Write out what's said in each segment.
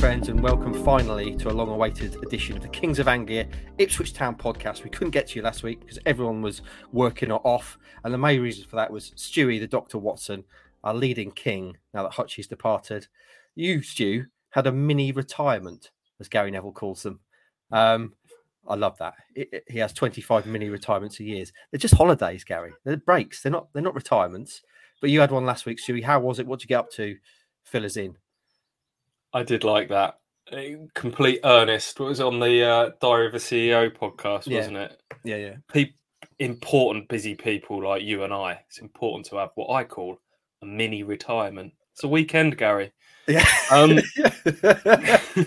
friends, and welcome finally to a long awaited edition of the Kings of Anglia Ipswich Town podcast. We couldn't get to you last week because everyone was working or off, and the main reason for that was Stewie, the Dr. Watson, our leading king, now that Hutchie's departed. You, Stu, had a mini retirement, as Gary Neville calls them. Um, I love that. It, it, he has 25 mini retirements a year. They're just holidays, Gary. They're breaks. They're not. They're not retirements. But you had one last week, Stewie. How was it? What did you get up to? Fill us in. I did like that. Complete earnest. What was on the uh, Diary of a CEO podcast, Yeah. wasn't it? Yeah, yeah. Pe- important, busy people like you and I. It's important to have what I call a mini retirement. It's a weekend, Gary. Yeah. Um,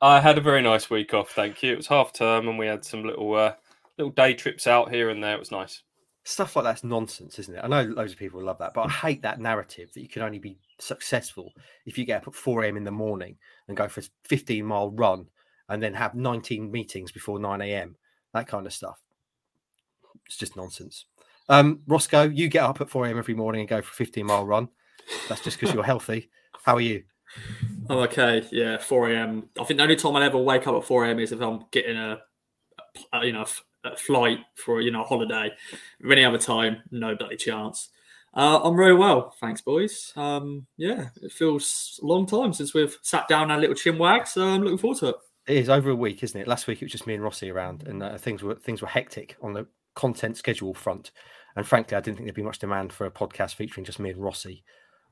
I had a very nice week off, thank you. It was half term, and we had some little uh, little day trips out here and there. It was nice. Stuff like that's nonsense, isn't it? I know loads of people love that, but I hate that narrative that you can only be successful if you get up at 4 a.m. in the morning and go for a 15 mile run and then have 19 meetings before 9 a.m. That kind of stuff. It's just nonsense. Um, Roscoe, you get up at 4 a.m. every morning and go for a 15 mile run. That's just because you're healthy. How are you? I'm okay. Yeah, 4 a.m. I think the only time I'll ever wake up at 4 a.m. is if I'm getting a, a you know, a flight for you know a holiday. Any other time, no bloody chance. Uh, I'm very well, thanks, boys. Um, yeah, it feels a long time since we've sat down and little chin wag, so I'm looking forward to it. It is over a week, isn't it? Last week it was just me and Rossi around, and uh, things were things were hectic on the content schedule front. And frankly, I didn't think there'd be much demand for a podcast featuring just me and Rossi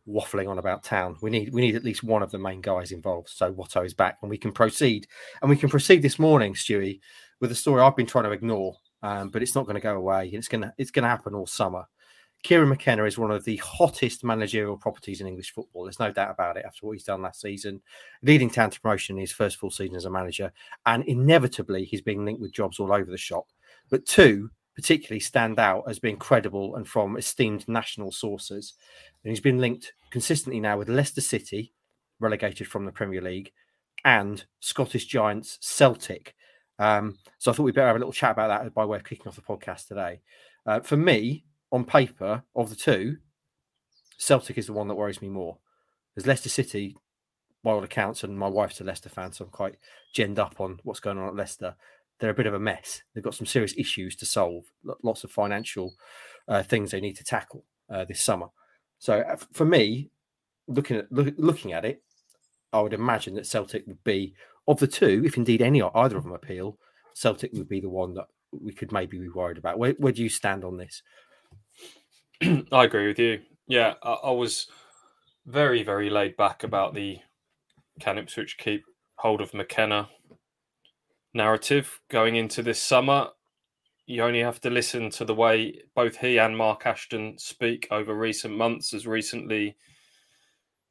waffling on about town. We need we need at least one of the main guys involved. So Watto is back, and we can proceed. And we can proceed this morning, Stewie, with a story I've been trying to ignore, um, but it's not going to go away. It's gonna it's going to happen all summer. Kieran McKenna is one of the hottest managerial properties in English football. There's no doubt about it after what he's done last season, leading town to promotion in his first full season as a manager. And inevitably, he's being linked with jobs all over the shop. But two particularly stand out as being credible and from esteemed national sources. And he's been linked consistently now with Leicester City, relegated from the Premier League, and Scottish Giants Celtic. Um, so I thought we'd better have a little chat about that by way of kicking off the podcast today. Uh, for me, on paper, of the two, Celtic is the one that worries me more. Because Leicester City, by all accounts, and my wife's a Leicester fan, so I'm quite genned up on what's going on at Leicester. They're a bit of a mess. They've got some serious issues to solve, lots of financial uh, things they need to tackle uh, this summer. So uh, for me, looking at look, looking at it, I would imagine that Celtic would be of the two, if indeed any or either of them appeal, Celtic would be the one that we could maybe be worried about. Where, where do you stand on this? I agree with you. Yeah, I, I was very, very laid back about the can Ipswich keep hold of McKenna narrative going into this summer. You only have to listen to the way both he and Mark Ashton speak over recent months. As recently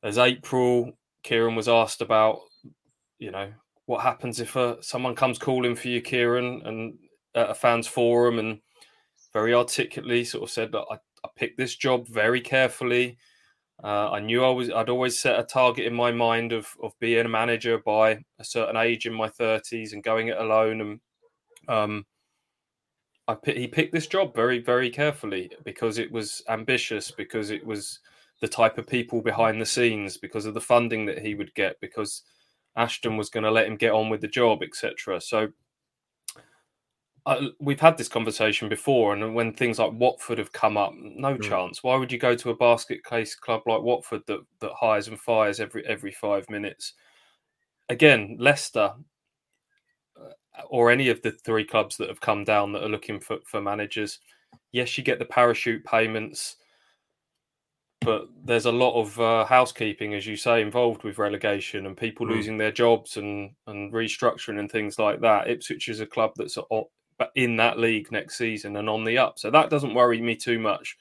as April, Kieran was asked about, you know, what happens if uh, someone comes calling for you, Kieran, and a fans forum, and very articulately sort of said that I, I picked this job very carefully. Uh, I knew I was. I'd always set a target in my mind of of being a manager by a certain age in my thirties and going it alone. And um, I he picked this job very very carefully because it was ambitious, because it was the type of people behind the scenes, because of the funding that he would get, because Ashton was going to let him get on with the job, etc. So I, we've had this conversation before, and when things like Watford have come up, no Mm. chance. Why would you go to a basket case club like Watford that, that hires and fires every every five minutes? Again, Leicester uh, or any of the three clubs that have come down that are looking for, for managers. Yes, you get the parachute payments, but there's a lot of uh, housekeeping, as you say, involved with relegation and people Mm. losing their jobs and and restructuring and things like that. Ipswich is a club that's in that league next season and on the up, so that doesn't worry me too much.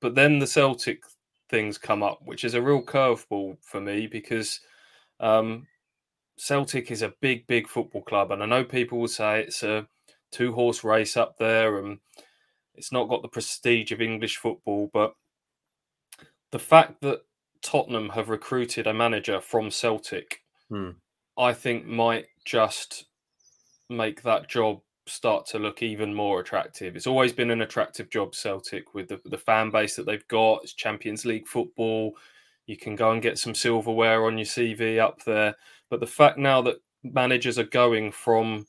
But then the Celtic things come up, which is a real curveball for me because um, Celtic is a big, big football club, and I know people will say it's a two horse race up there, and it's not got the prestige of English football. But the fact that Tottenham have recruited a manager from Celtic, Hmm. I think might just make that job start to look even more attractive. It's always been an attractive job, Celtic, with the, the fan base that they've got. It's Champions League football. You can go and get some silverware on your CV up there. But the fact now that managers are going from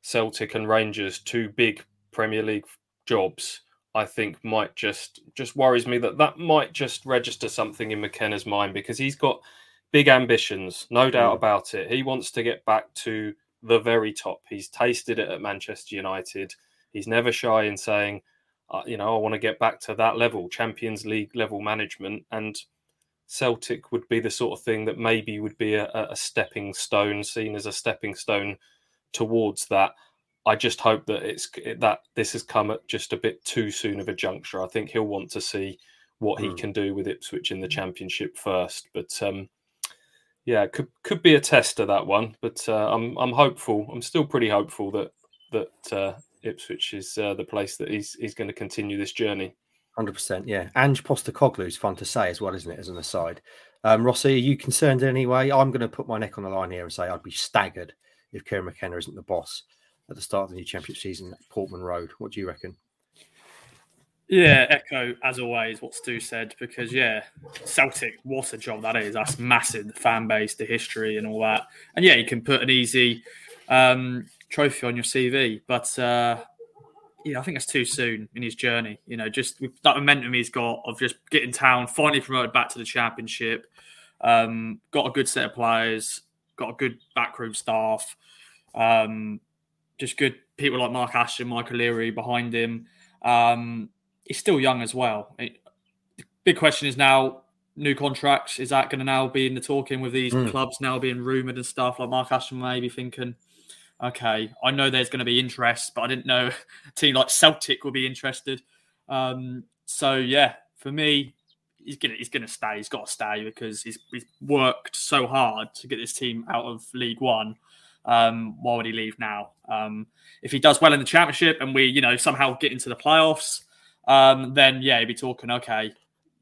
Celtic and Rangers to big Premier League jobs, I think might just just worries me that that might just register something in McKenna's mind because he's got big ambitions, no doubt mm. about it. He wants to get back to the very top. He's tasted it at Manchester United. He's never shy in saying, uh, you know, I want to get back to that level, Champions League level management. And Celtic would be the sort of thing that maybe would be a, a stepping stone, seen as a stepping stone towards that. I just hope that it's that this has come at just a bit too soon of a juncture. I think he'll want to see what mm. he hmm. can do with Ipswich in the Championship first. But um, yeah, could could be a test of that one. But uh, I'm I'm hopeful. I'm still pretty hopeful that that uh, Ipswich is uh, the place that he's he's going to continue this journey. Hundred percent, yeah. Ange Postecoglou is fun to say as well, isn't it? As an aside, um, Rossi, are you concerned in any way? I'm going to put my neck on the line here and say I'd be staggered if Kieran McKenna isn't the boss at the start of the new championship season at Portman Road. What do you reckon? Yeah, echo as always what Stu said because yeah, Celtic, what a job that is. That's massive, the fan base, the history, and all that. And yeah, you can put an easy um, trophy on your CV, but uh, yeah, I think that's too soon in his journey. You know, just that momentum he's got of just getting town, finally promoted back to the championship, um, got a good set of players, got a good backroom staff, um, just good people like Mark Ashton, Michael Leary behind him. Um, he's still young as well. It, the big question is now new contracts. Is that going to now be in the talking with these mm. clubs now being rumoured and stuff? Like Mark Ashton may be thinking, okay, I know there's going to be interest, but I didn't know a team like Celtic would be interested. Um, so yeah, for me, he's gonna he's gonna stay. He's got to stay because he's he's worked so hard to get this team out of League One. Um, why would he leave now? Um, if he does well in the championship and we, you know, somehow get into the playoffs, um, then yeah, he'd be talking. Okay,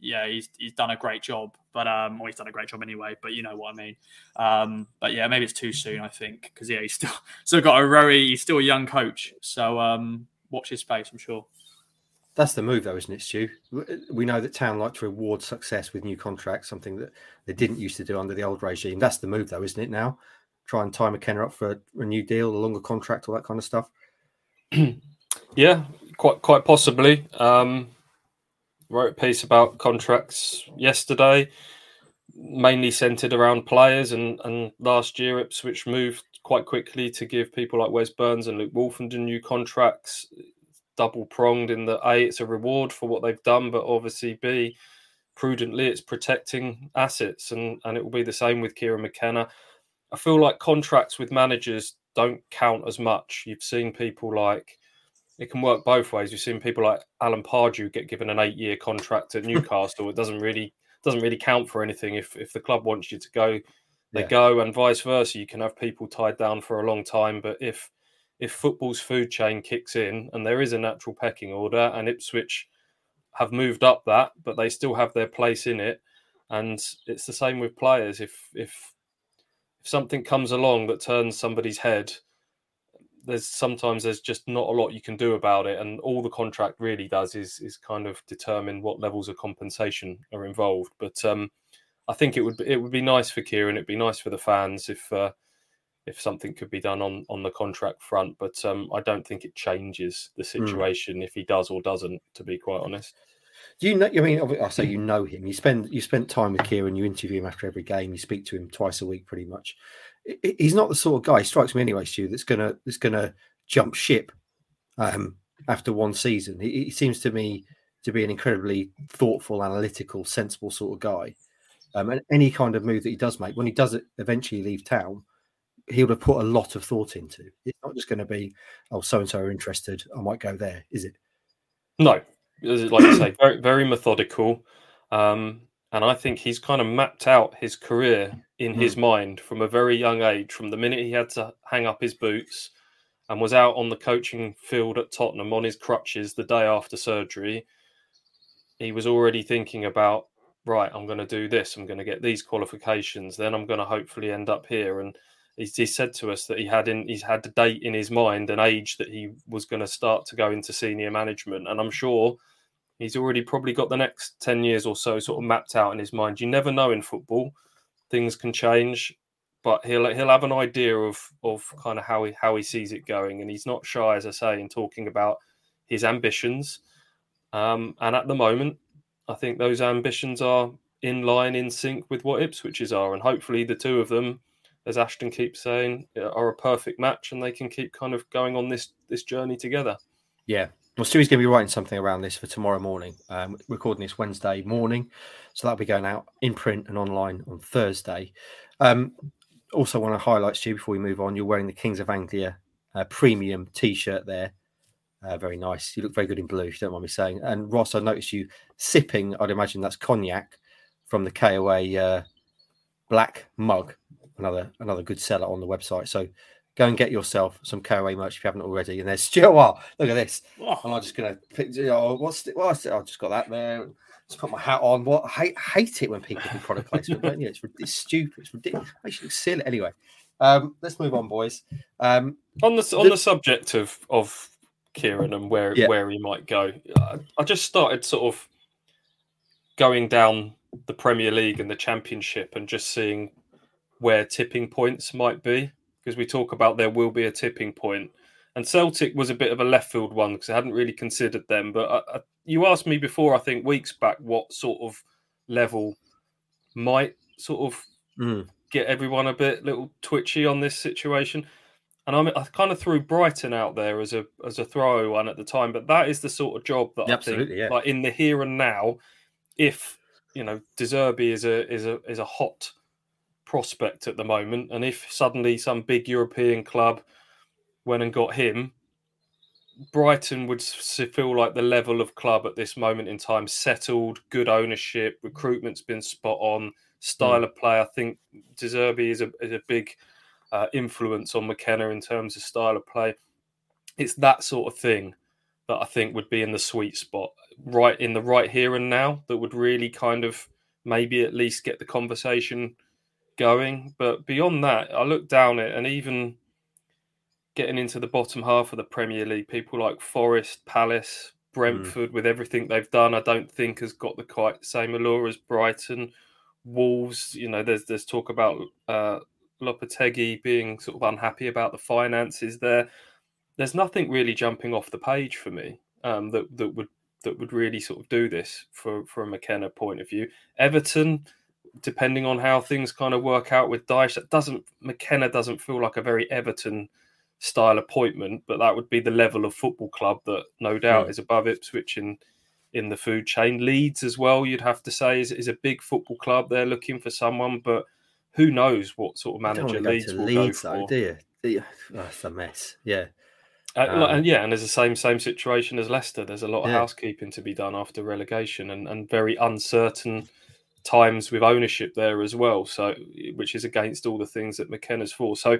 yeah, he's he's done a great job, but um, well, he's done a great job anyway. But you know what I mean. Um, but yeah, maybe it's too soon. I think because yeah, he's still still got a very he's still a young coach. So um, watch his space. I'm sure. That's the move, though, isn't it, Stu? We know that Town like to reward success with new contracts, something that they didn't used to do under the old regime. That's the move, though, isn't it? Now, try and tie McKenna up for a new deal, a longer contract, all that kind of stuff. yeah, quite quite possibly. Um, wrote a piece about contracts yesterday, mainly centered around players. And, and last year, Ipswich moved quite quickly to give people like Wes Burns and Luke Woolfenden new contracts, double pronged in that A, it's a reward for what they've done, but obviously B, prudently, it's protecting assets. And, and it will be the same with Kieran McKenna. I feel like contracts with managers don't count as much. You've seen people like it can work both ways. You've seen people like Alan Pardew get given an eight-year contract at Newcastle. it doesn't really doesn't really count for anything. If if the club wants you to go, they yeah. go, and vice versa. You can have people tied down for a long time, but if if football's food chain kicks in and there is a natural pecking order, and Ipswich have moved up that, but they still have their place in it, and it's the same with players. If if if something comes along that turns somebody's head there's sometimes there's just not a lot you can do about it, and all the contract really does is is kind of determine what levels of compensation are involved. But um, I think it would be, it would be nice for Kieran. It'd be nice for the fans if uh, if something could be done on on the contract front. But um, I don't think it changes the hmm. situation mm. if he does or doesn't. To be quite honest. Do you know? I mean, I say you know him. You spend you spent time with Kieran. You interview him after every game. You speak to him twice a week, pretty much he's not the sort of guy. Strikes me anyway, Stu. That's gonna that's gonna jump ship um, after one season. He, he, seems to me to be an incredibly thoughtful, analytical, sensible sort of guy. Um, and any kind of move that he does make, when he does it eventually leave town, he would have put a lot of thought into. It's not just going to be, oh, so and so are interested. I might go there, is it? No, like I say, very very methodical. Um, and I think he's kind of mapped out his career in mm. his mind from a very young age, from the minute he had to hang up his boots and was out on the coaching field at Tottenham on his crutches the day after surgery. He was already thinking about, right, I'm going to do this, I'm going to get these qualifications, then I'm going to hopefully end up here. And he, he said to us that he had in he's had a date in his mind, an age that he was going to start to go into senior management. And I'm sure He's already probably got the next 10 years or so sort of mapped out in his mind. You never know in football. Things can change, but he'll he'll have an idea of of kind of how he how he sees it going. And he's not shy, as I say, in talking about his ambitions. Um, and at the moment, I think those ambitions are in line, in sync with what Ipswich's are. And hopefully the two of them, as Ashton keeps saying, are a perfect match and they can keep kind of going on this this journey together. Yeah, well, Stewie's going to be writing something around this for tomorrow morning. Um, recording this Wednesday morning, so that'll be going out in print and online on Thursday. Um, also, want to highlight Stu before we move on. You're wearing the Kings of Anglia uh, premium T-shirt there. Uh, very nice. You look very good in blue. If you don't mind me saying. And Ross, I noticed you sipping. I'd imagine that's cognac from the KOA uh, black mug. Another another good seller on the website. So go and get yourself some KOA merch if you haven't already. And there's Stuart. Wow, look at this. Oh. I'm just gonna pick. You know, what's the, what's the, I just got that there. Just put my hat on. What I hate, hate it when people do product placement. don't you? It's, it's stupid. It's ridiculous. Makes you look silly. Anyway, um, let's move on, boys. Um, on the on the, the subject of of Kieran and where yeah. where he might go, I, I just started sort of going down the Premier League and the Championship and just seeing where tipping points might be because we talk about there will be a tipping point. And Celtic was a bit of a left field one because I hadn't really considered them. But I, I, you asked me before, I think weeks back, what sort of level might sort of mm. get everyone a bit little twitchy on this situation. And I, I kind of threw Brighton out there as a as a throw one at the time, but that is the sort of job that I think, yeah. like in the here and now, if you know, De Zerbi is a is a is a hot prospect at the moment. And if suddenly some big European club went and got him, Brighton would feel like the level of club at this moment in time settled, good ownership, recruitment's been spot on, style mm. of play. I think De Zerbi is a, is a big uh, influence on McKenna in terms of style of play. It's that sort of thing that I think would be in the sweet spot, right in the right here and now, that would really kind of maybe at least get the conversation going. But beyond that, I look down it and even getting into the bottom half of the Premier League, people like Forest, Palace, Brentford, mm. with everything they've done, I don't think has got the quite same allure as Brighton. Wolves, you know, there's there's talk about uh, Lopetegui being sort of unhappy about the finances there. There's nothing really jumping off the page for me um, that that would that would really sort of do this for from a McKenna point of view. Everton, depending on how things kind of work out with Dyche, that doesn't McKenna doesn't feel like a very Everton style appointment, but that would be the level of football club that no doubt yeah. is above Ipswich in in the food chain. Leeds as well, you'd have to say, is, is a big football club. They're looking for someone, but who knows what sort of manager Leeds will Leeds, go for? Though, do you? Oh, it's a mess. Yeah. Uh, um, and yeah, and there's the same same situation as Leicester. There's a lot of yeah. housekeeping to be done after relegation, and, and very uncertain times with ownership there as well. So, which is against all the things that McKenna's for. So,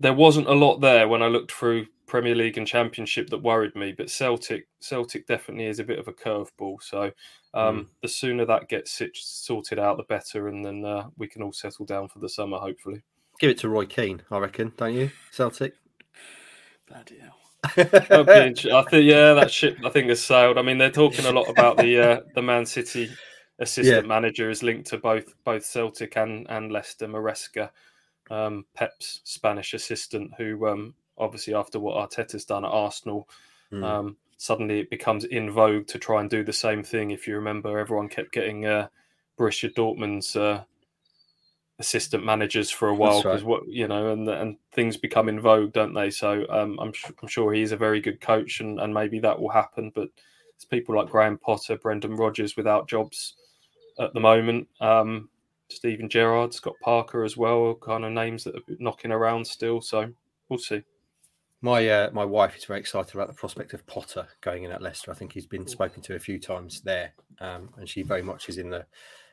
there wasn't a lot there when I looked through Premier League and Championship that worried me. But Celtic, Celtic definitely is a bit of a curveball. So, um, mm. the sooner that gets sorted out, the better, and then uh, we can all settle down for the summer, hopefully. Give it to Roy Keane, I reckon, don't you, Celtic? Bloody hell. I think yeah, that ship I think has sailed. I mean, they're talking a lot about the uh, the Man City assistant yeah. manager is linked to both both Celtic and and Leicester. Maresca, um, Pep's Spanish assistant, who um, obviously after what Arteta's done at Arsenal, mm. um, suddenly it becomes in vogue to try and do the same thing. If you remember, everyone kept getting uh, Borussia Dortmund's uh, assistant managers for a while because right. what you know, and and things become in vogue, don't they? So um, I'm I'm sure he's a very good coach, and and maybe that will happen, but. It's people like Graham Potter, Brendan Rodgers without jobs at the moment. Um, Steven Gerrard, Scott Parker as well, kind of names that are knocking around still. So we'll see. My uh, my wife is very excited about the prospect of Potter going in at Leicester. I think he's been spoken to a few times there, um, and she very much is in the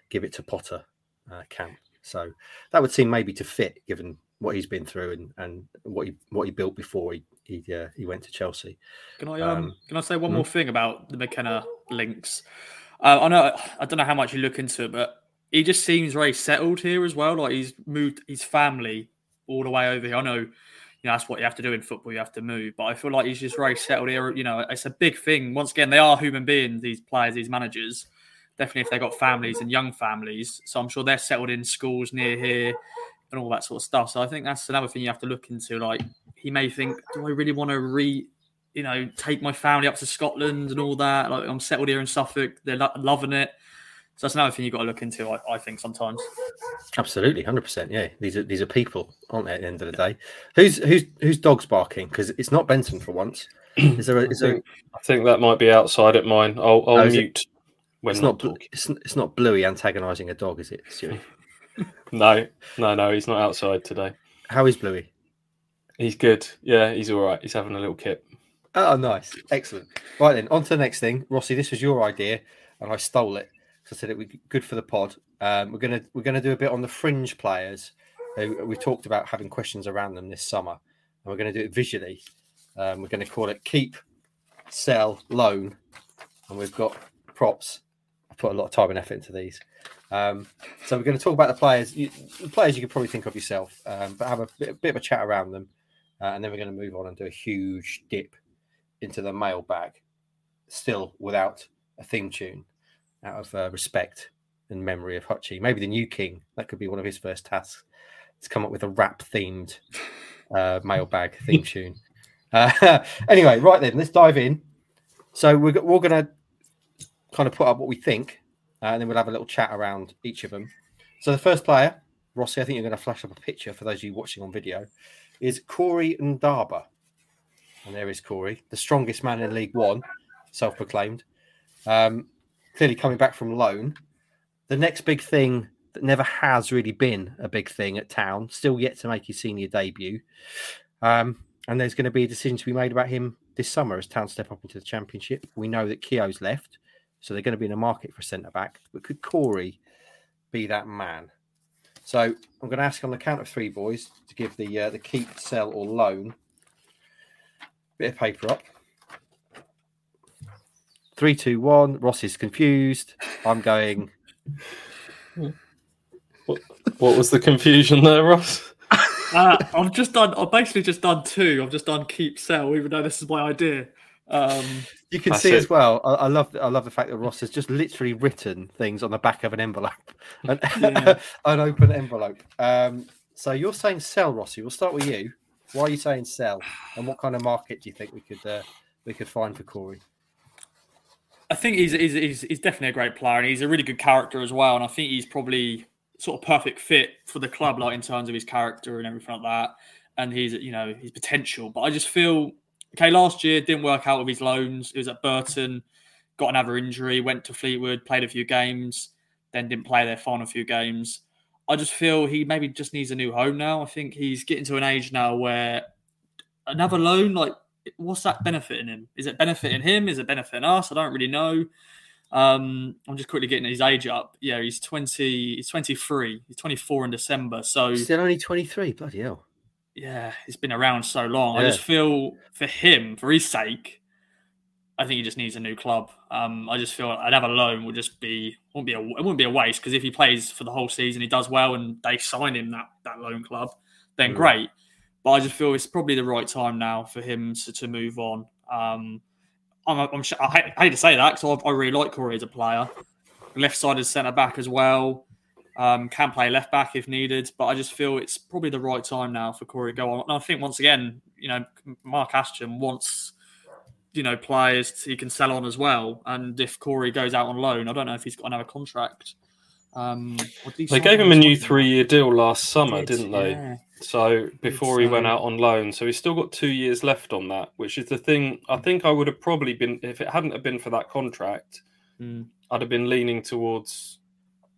give it to Potter uh, camp. So that would seem maybe to fit, given what he's been through and, and what he what he built before he he, uh, he went to Chelsea. Can I um, um can I say one hmm? more thing about the McKenna links? Uh, I know I don't know how much you look into it, but he just seems very settled here as well. Like he's moved his family all the way over here. I know you know that's what you have to do in football. You have to move. But I feel like he's just very settled here. You know, it's a big thing. Once again, they are human beings. These players, these managers. Definitely, if they've got families and young families, so I'm sure they're settled in schools near here and all that sort of stuff. So I think that's another thing you have to look into. Like he may think, do I really want to re, you know, take my family up to Scotland and all that? Like I'm settled here in Suffolk, they're lo- loving it. So that's another thing you've got to look into. I, I think sometimes. Absolutely, hundred percent. Yeah, these are these are people, aren't they? At the end of the day, who's who's who's dogs barking? Because it's not Benson for once. Is there? A, is I, there? think, I think that might be outside at mine. I'll, I'll Oh, is it? mute when It's not, not. Talking. It's, it's not Bluey antagonising a dog, is it, Stewie? No, no, no. He's not outside today. How is Bluey? He's good. Yeah, he's all right. He's having a little kip. Oh, nice, excellent. Right then, on to the next thing, Rossi. This was your idea, and I stole it. So I said it would be good for the pod. Um, we're gonna we're gonna do a bit on the fringe players. We've talked about having questions around them this summer, and we're going to do it visually. Um, we're going to call it keep, sell, loan, and we've got props. I put a lot of time and effort into these. Um, so we're going to talk about the players, you, the players you could probably think of yourself, um, but have a bit, a bit of a chat around them, uh, and then we're going to move on and do a huge dip into the mailbag, still without a theme tune, out of uh, respect and memory of Hutchie. Maybe the new king. That could be one of his first tasks to come up with a rap themed uh, mailbag theme tune. Uh, anyway, right then, let's dive in. So we're, we're going to kind of put up what we think, uh, and then we'll have a little chat around each of them. So the first player, Rossi, I think you're going to flash up a picture for those of you watching on video, is Corey Ndaba. And there is Corey, the strongest man in League One, self proclaimed. Um, clearly coming back from loan. The next big thing that never has really been a big thing at Town, still yet to make his senior debut. Um, and there's going to be a decision to be made about him this summer as Town step up into the Championship. We know that Keogh's left, so they're going to be in a market for a centre back. But could Corey be that man? So I'm going to ask on the count of three, boys, to give the uh, the keep, sell, or loan. Bit of paper up. Three, two, one. Ross is confused. I'm going. What, what was the confusion there, Ross? Uh, I've just done. I've basically just done two. I've just done keep sell, even though this is my idea. Um, You can see it. as well. I, I love. I love the fact that Ross has just literally written things on the back of an envelope, an, Yeah. an open envelope. Um, so you're saying sell, Rossi. We'll start with you. Why are you saying sell? And what kind of market do you think we could uh, we could find for Corey? I think he's, he's he's he's definitely a great player, and he's a really good character as well. And I think he's probably sort of perfect fit for the club, like in terms of his character and everything like that, and his you know his potential. But I just feel okay. Last year didn't work out with his loans. It was at Burton, got another injury, went to Fleetwood, played a few games, then didn't play their final few games. I just feel he maybe just needs a new home now. I think he's getting to an age now where another loan, like, what's that benefiting him? Is it benefiting him? Is it benefiting us? I don't really know. Um, I'm just quickly getting his age up. Yeah, he's 20, he's 23, he's 24 in December. So, he's Still only 23. Bloody hell. yeah, he's been around so long. I just feel for him, for his sake, I think he just needs a new club. Um, I just feel another loan would just be wouldn't be a it wouldn't be a waste because if he plays for the whole season, he does well, and they sign him that that loan club, then Mm. great. But I just feel it's probably the right time now for him to, to move on. Um, I'm, I'm I, hate, I hate to say that because I, I really like Corey as a player. Left sided centre back as well. Um, can play left back if needed, but I just feel it's probably the right time now for Corey to go on. And I think once again, you know, Mark Ashton wants, you know, players he can sell on as well. And if Corey goes out on loan, I don't know if he's got another contract. Um, or did he They gave him a new three-year deal last summer, Did, didn't they? yeah. So before he went out on loan, so he's still got two years left on that, which is the thing. I think I would have probably been if it hadn't have been for that contract, Mm. I'd have been leaning towards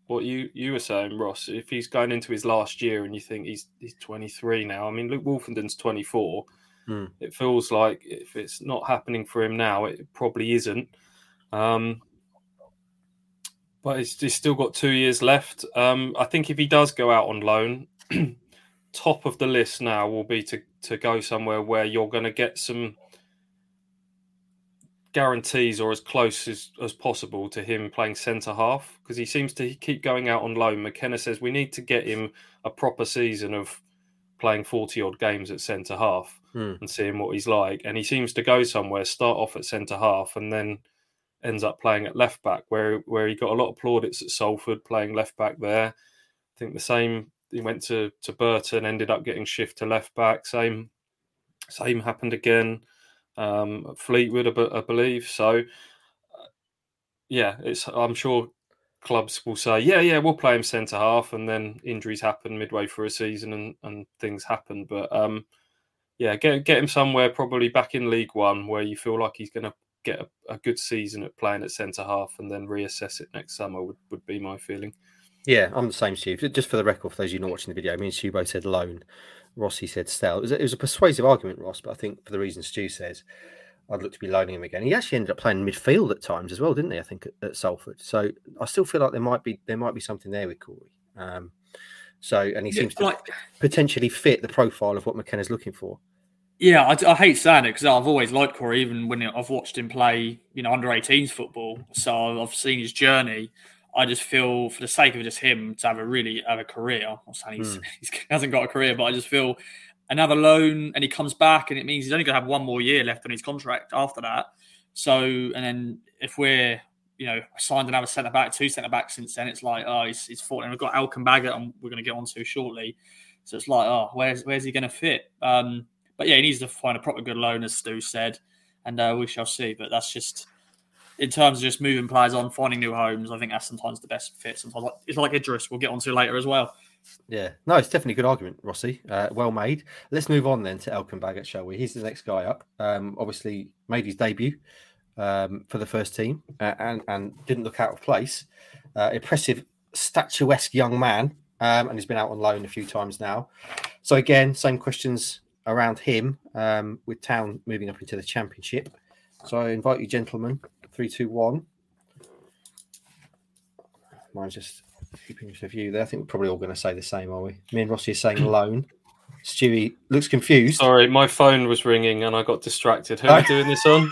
what you you were saying, Ross. If he's going into his last year and you think he's he's 23 now, I mean, Luke Woolfenden's 24. Hmm. It feels like if it's not happening for him now, it probably isn't. Um, but he's, he's still got two years left. Um, I think if he does go out on loan, top of the list now will be to to go somewhere where you're going to get some guarantees or as close as, as possible to him playing centre half because he seems to keep going out on loan. McKenna says we need to get him a proper season of playing 40 odd games at centre half Hmm. and seeing what he's like. And he seems to go somewhere, start off at centre half, and then ends up playing at left back, where where he got a lot of plaudits at Salford, playing left back there. I think the same. He went to to Burton, ended up getting shift to left back. Same same happened again. Um, Fleetwood, I, I believe. So, uh, yeah, it's. I'm sure clubs will say, yeah, yeah, we'll play him centre half, and then injuries happen midway through a season, and and things happen. But um, yeah, get get him somewhere probably back in League One where you feel like he's going to get a, a good season at playing at centre half, and then reassess it next summer. Would would be my feeling. Yeah, I'm the same, Stu. Just for the record, for those of you not watching the video, me and Stu both said loan. Rossi said sell. It was, a, it was a persuasive argument, Ross, but I think for the reason Stu says, I'd look to be loaning him again. He actually ended up playing midfield at times as well, didn't he? I think at, at Salford. So I still feel like there might be there might be something there with Corey. Um, so and he Yeah, seems to like, potentially fit the profile of what McKenna's looking for. Yeah, I, I hate saying it because I've always liked Corey, even when I've watched him play, you know, under 18s football. So I've seen his journey. I just feel, for the sake of just him, to have a really have a career. I'm not saying he's, he's, he hasn't got a career, but I just feel another loan, and he comes back, and it means he's only going to have one more year left on his contract after that. So, and then if we're you know, signed another centre back, two centre backs since then. It's like, oh, he's, he's fought. And we've got Elkin Baggett, and we're going to get on to shortly. So it's like, oh, where's where's he going to fit? Um, but yeah, he needs to find a proper good loan, as Stu said, and uh, we shall see. But that's just in terms of just moving players on, finding new homes. I think that's sometimes the best fit. Sometimes like, it's like Idris. We'll get onto later as well. Yeah, no, it's definitely a good argument, Rossi. Uh, well made. Let's move on then to Elkin Baggett, shall we? He's the next guy up. Um, obviously, made his debut um, for the first team uh, and and didn't look out of place. Uh, impressive, statuesque young man, um, and he's been out on loan a few times now. So again, same questions around him um, with Town moving up into the Championship. So I invite you, gentlemen, three, two, one. Mine's just keeping a view there. I think we're probably all going to say the same, are we? Me and Rossi are saying loan. Stewie looks confused. Sorry, my phone was ringing and I got distracted. Who are we doing this on?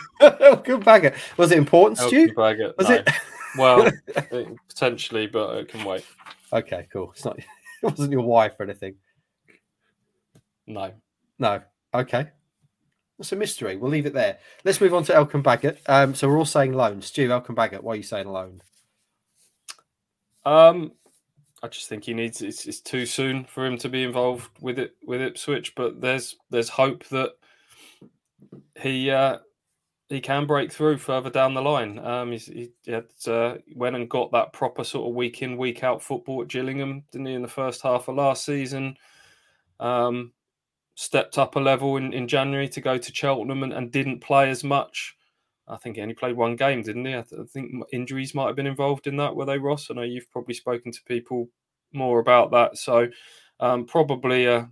Good bagger. Was it important, Stu? Elkin Baggett. Was No. it? Well, potentially, but it can wait. okay, cool. It's not. It wasn't your wife or anything. No. No. Okay. That's a mystery. We'll leave it there. Let's move on to Elkin Baggett. Um, so we're all saying loan. Stu, Elkin Baggett, why are you saying loan? Um, I just think he needs. It's, it's too soon for him to be involved with it with Ipswich, but there's there's hope that he uh, he can break through further down the line. Um, he's, he had, uh, went and got that proper sort of week in week out football at Gillingham, didn't he? In the first half of last season, um, stepped up a level in, in January to go to Cheltenham and, and didn't play as much. I think he only played one game, didn't he? I, th- I think injuries might have been involved in that, were they, Ross? I know you've probably spoken to people more about that. So um, probably a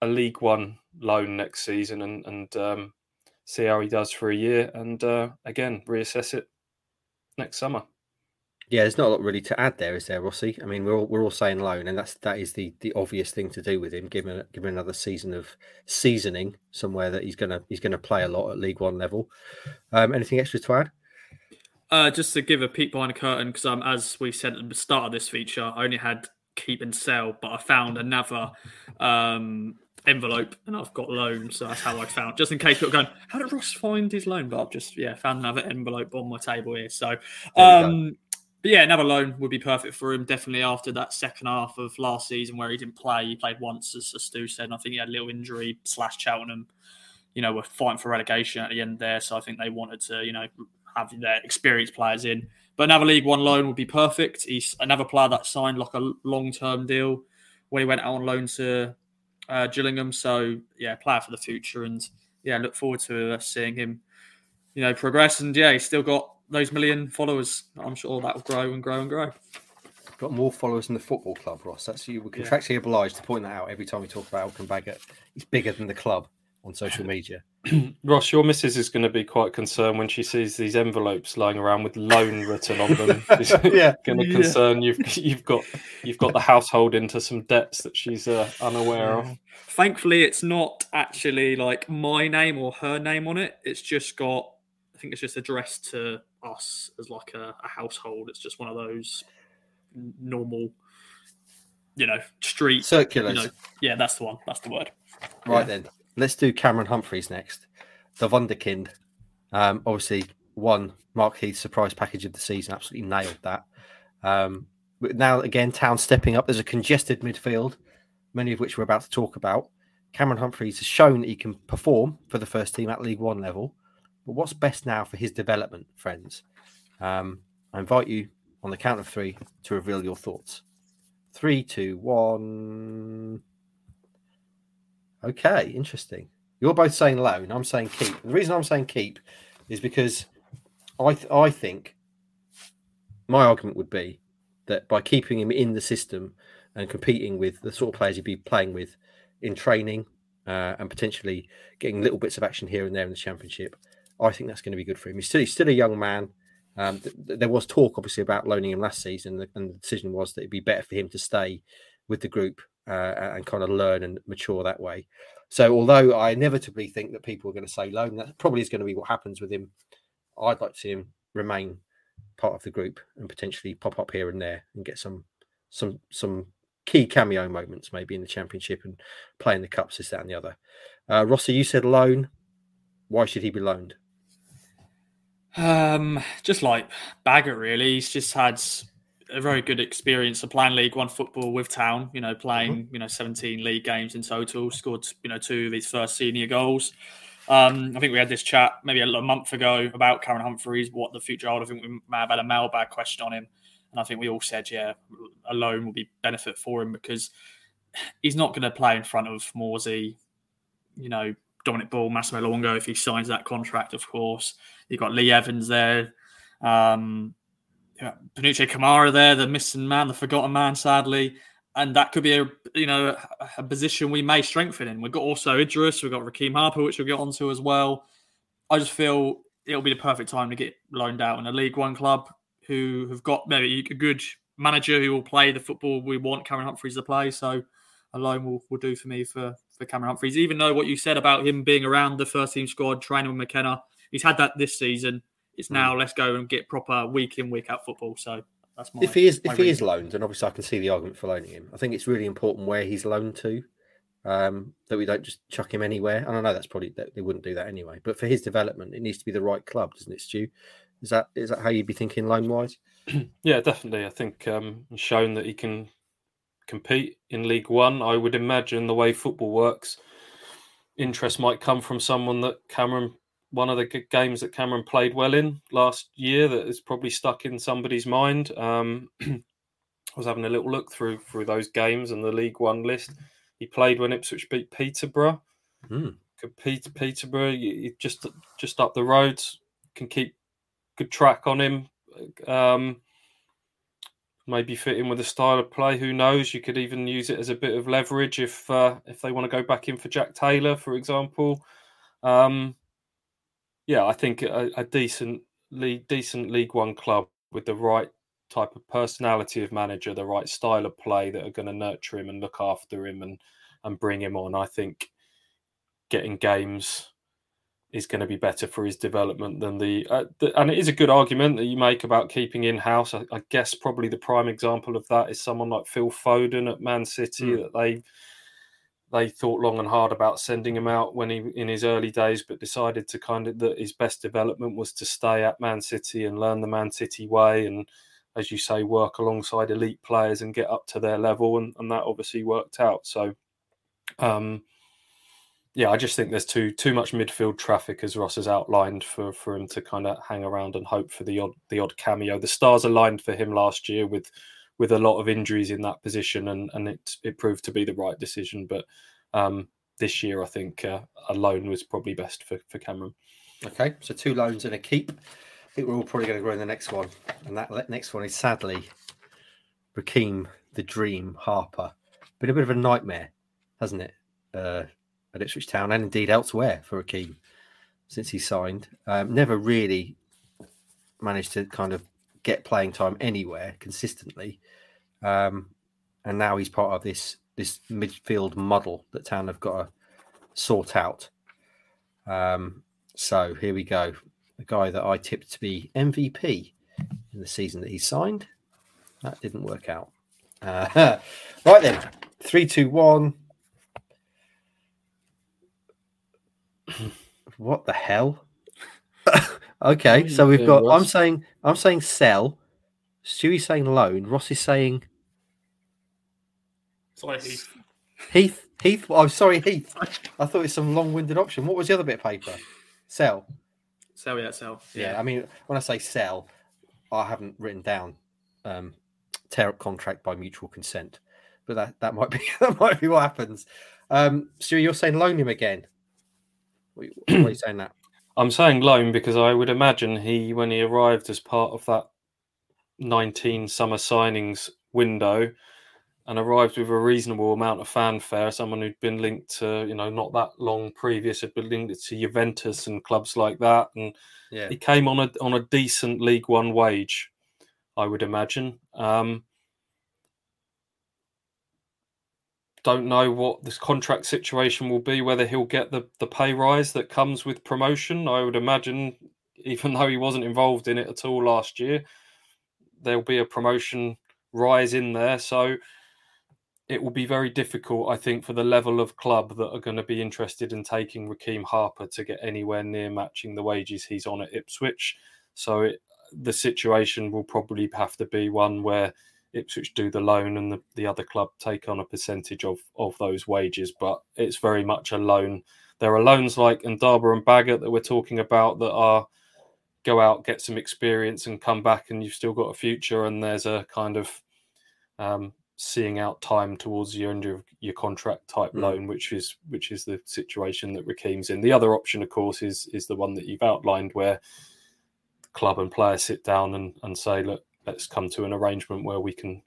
a League One loan next season and and um, see how he does for a year, and uh, again reassess it next summer. Yeah, there's not a lot really to add there, is there, Rossi? I mean, we're all, we're all saying loan, and that's that is the the obvious thing to do with him. Give him give him another season of seasoning somewhere that he's gonna he's gonna play a lot at League One level. Um, anything extra to add? Uh, just to give a peek behind the curtain, because um, as we said at the start of this feature, I only had keep and sell, but I found another um, envelope and I've got loan, so that's how I found. Just in case people are going, how did Ross find his loan? But I've just yeah found another envelope on my table here. So, There we go. um, but yeah, another loan would be perfect for him. Definitely after that second half of last season where he didn't play, he played once, as, as Stu said. And I think he had a little injury slash Cheltenham. You know, were fighting for relegation at the end there, so I think they wanted to you know have their experienced players in. But another League One loan would be perfect. He's another player that signed like a long term deal when he went out on loan to uh, Gillingham. So yeah, player for the future, and yeah, look forward to uh, seeing him, you know, progress. And yeah, he's still got those million followers. I'm sure that will grow and grow and grow. Got more followers than the football club, Ross. That's you. We're Yeah. contractually obliged to point that out every time we talk about Elkin Baggett. He's bigger than the club on social media. Ross, your missus is going to be quite concerned when she sees these envelopes lying around with loan written on them. It's yeah, going to Yeah. concern you've you've got you've got the household into some debts that she's uh, unaware of. Thankfully, it's not actually like my name or her name on it. It's just got, I think it's just addressed to us as like a, a household. It's just one of those normal you know, street circulars. You know, yeah, that's the one. That's the word. Right Yeah. then, let's do Cameron Humphreys next. The Wunderkind, um, obviously won Mark Heath's surprise package of the season. Absolutely nailed that. Um, but now again, Town stepping up. There's a congested midfield, many of which we're about to talk about. Cameron Humphreys has shown that he can perform for the first team at League One level. But what's best now for his development, friends? Um, I invite you on the count of three to reveal your thoughts. Three, two, one. Okay, interesting. You're both saying loan. I'm saying keep. The reason I'm saying keep is because I th- I think my argument would be that by keeping him in the system and competing with the sort of players he'd be playing with in training uh, and potentially getting little bits of action here and there in the championship, I think that's going to be good for him. He's still, he's still a young man. Um, th- th- there was talk, obviously, about loaning him last season, and the, and the decision was that it'd be better for him to stay with the group uh, and kind of learn and mature that way. So, although I inevitably think that people are going to say loan, that probably is going to be what happens with him. I'd like to see him remain part of the group and potentially pop up here and there and get some some some key cameo moments, maybe in the championship and playing the cups, this, that, and the other. Uh, Rossi, you said loan. Why should he be loaned? Um, just like Baggett, really. He's just had a very good experience of playing League One football with Town. You know, playing you know 17 league games in total. Scored you know two of his first senior goals. Um, I think we had this chat maybe a, a month ago about Karen Humphreys, what the future hold. I think we may have had a mailbag question on him, and I think we all said, yeah, a loan will be benefit for him because he's not going to play in front of Morsy, you know, Dominic Ball, Massimo Luongo if he signs that contract, of course. You've got Lee Evans there. Um, Camara there, the missing man, the forgotten man, sadly. And that could be a you know a position we may strengthen in. We've got also Idris, we've got Rekeem Harper, which we'll get onto as well. I just feel it'll be the perfect time to get loaned out in a League One club who have got maybe a good manager who will play the football we want Cameron Humphreys to play. So a loan will, will do for me for, for Cameron Humphreys. Even though what you said about him being around the first team squad, training with McKenna, he's had that this season. It's now let's go and get proper week in week out football. So that's my if he is my if he is loaned, and obviously I can see the argument for loaning him. I think it's really important where he's loaned to, um, that we don't just chuck him anywhere. And I know that's probably that they wouldn't do that anyway. But for his development, it needs to be the right club, doesn't it, Stu? Is that is that how you'd be thinking loan wise? Yeah, definitely. I think um, shown that he can compete in League One. I would imagine the way football works, interest might come from someone that Cameron, one of the games that Cameron played well in last year, that is probably stuck in somebody's mind. Um, I was having a little look through through those games and the League One list. He played when Ipswich beat Peterborough. Hmm. Could Pete, Peterborough, just just up the road, can keep good track on him. Um, maybe fit in with the style of play. Who knows? You could even use it as a bit of leverage if uh, if they want to go back in for Jack Taylor, for example. Um, yeah, I think a, a decent league, decent League One club with the right type of personality of manager, the right style of play that are going to nurture him and look after him and and bring him on. I think getting games is going to be better for his development than the, uh, the and it is a good argument that you make about keeping in house. I, I, guess probably the prime example of that is someone like Phil Foden at Man City Mm. that they they thought long and hard about sending him out when he in his early days, but decided to kind of that his best development was to stay at Man City and learn the Man City way and as you say, work alongside elite players and get up to their level, and, and that obviously worked out. So, um, yeah, I just think there's too too much midfield traffic, as Ross has outlined, for for him to kind of hang around and hope for the odd the odd cameo. The stars aligned for him last year with with a lot of injuries in that position, and and it it proved to be the right decision. But um, this year, I think uh, a loan was probably best for for Cameron. Okay, so two loans and a keep. I think we're all probably going to go in the next one, and that next one is sadly Rekeem the Dream Harper. Been a bit of a nightmare, hasn't it, uh, at Ipswich Town and indeed elsewhere for Rekeem since he signed. Um, never really managed to kind of get playing time anywhere consistently, um, and now he's part of this this midfield model that Town have got to sort out. Um, so here we go. The guy that I tipped to be MVP in the season that he signed. That didn't work out. Uh, right then, three, two, one. what the hell? Okay, so we've got. I'm saying. I'm saying sell. Stewie's saying loan. Ross is saying Sorry, Heath. Heath. Heath. I'm oh, sorry, Heath. I thought it was some long-winded option. What was the other bit of paper? Sell. Sell, yeah, sell. Yeah, I mean, when I say sell, I haven't written down um, tear up contract by mutual consent, but that, that might be that might be what happens. Um, Stewie, you're saying loan him again. What, what are you saying that? I'm saying loan because I would imagine he, when he arrived as part of that 19 summer signings window, and arrived with a reasonable amount of fanfare. Someone who'd been linked to, you know, not that long previous, had been linked to Juventus and clubs like that, and Yeah, he came on a on a decent League One wage, I would imagine. Um, don't know what this contract situation will be, whether he'll get the, the pay rise that comes with promotion. I would imagine, even though he wasn't involved in it at all last year, there'll be a promotion rise in there. So it will be very difficult, I think, for the level of club that are going to be interested in taking Rekeem Harper to get anywhere near matching the wages he's on at Ipswich. So it, the situation will probably have to be one where Ipswich do the loan and the, the other club take on a percentage of, of those wages. But it's very much a loan. There are loans like Ndaba and Baggett that we're talking about that are go out, get some experience, and come back, and you've still got a future. And there's a kind of um, seeing out time towards the end of your contract type Mm. loan, which is which is the situation that Rekeem's in. The other option, of course, is is the one that you've outlined, where club and player sit down and, and say, look, let's come to an arrangement where we can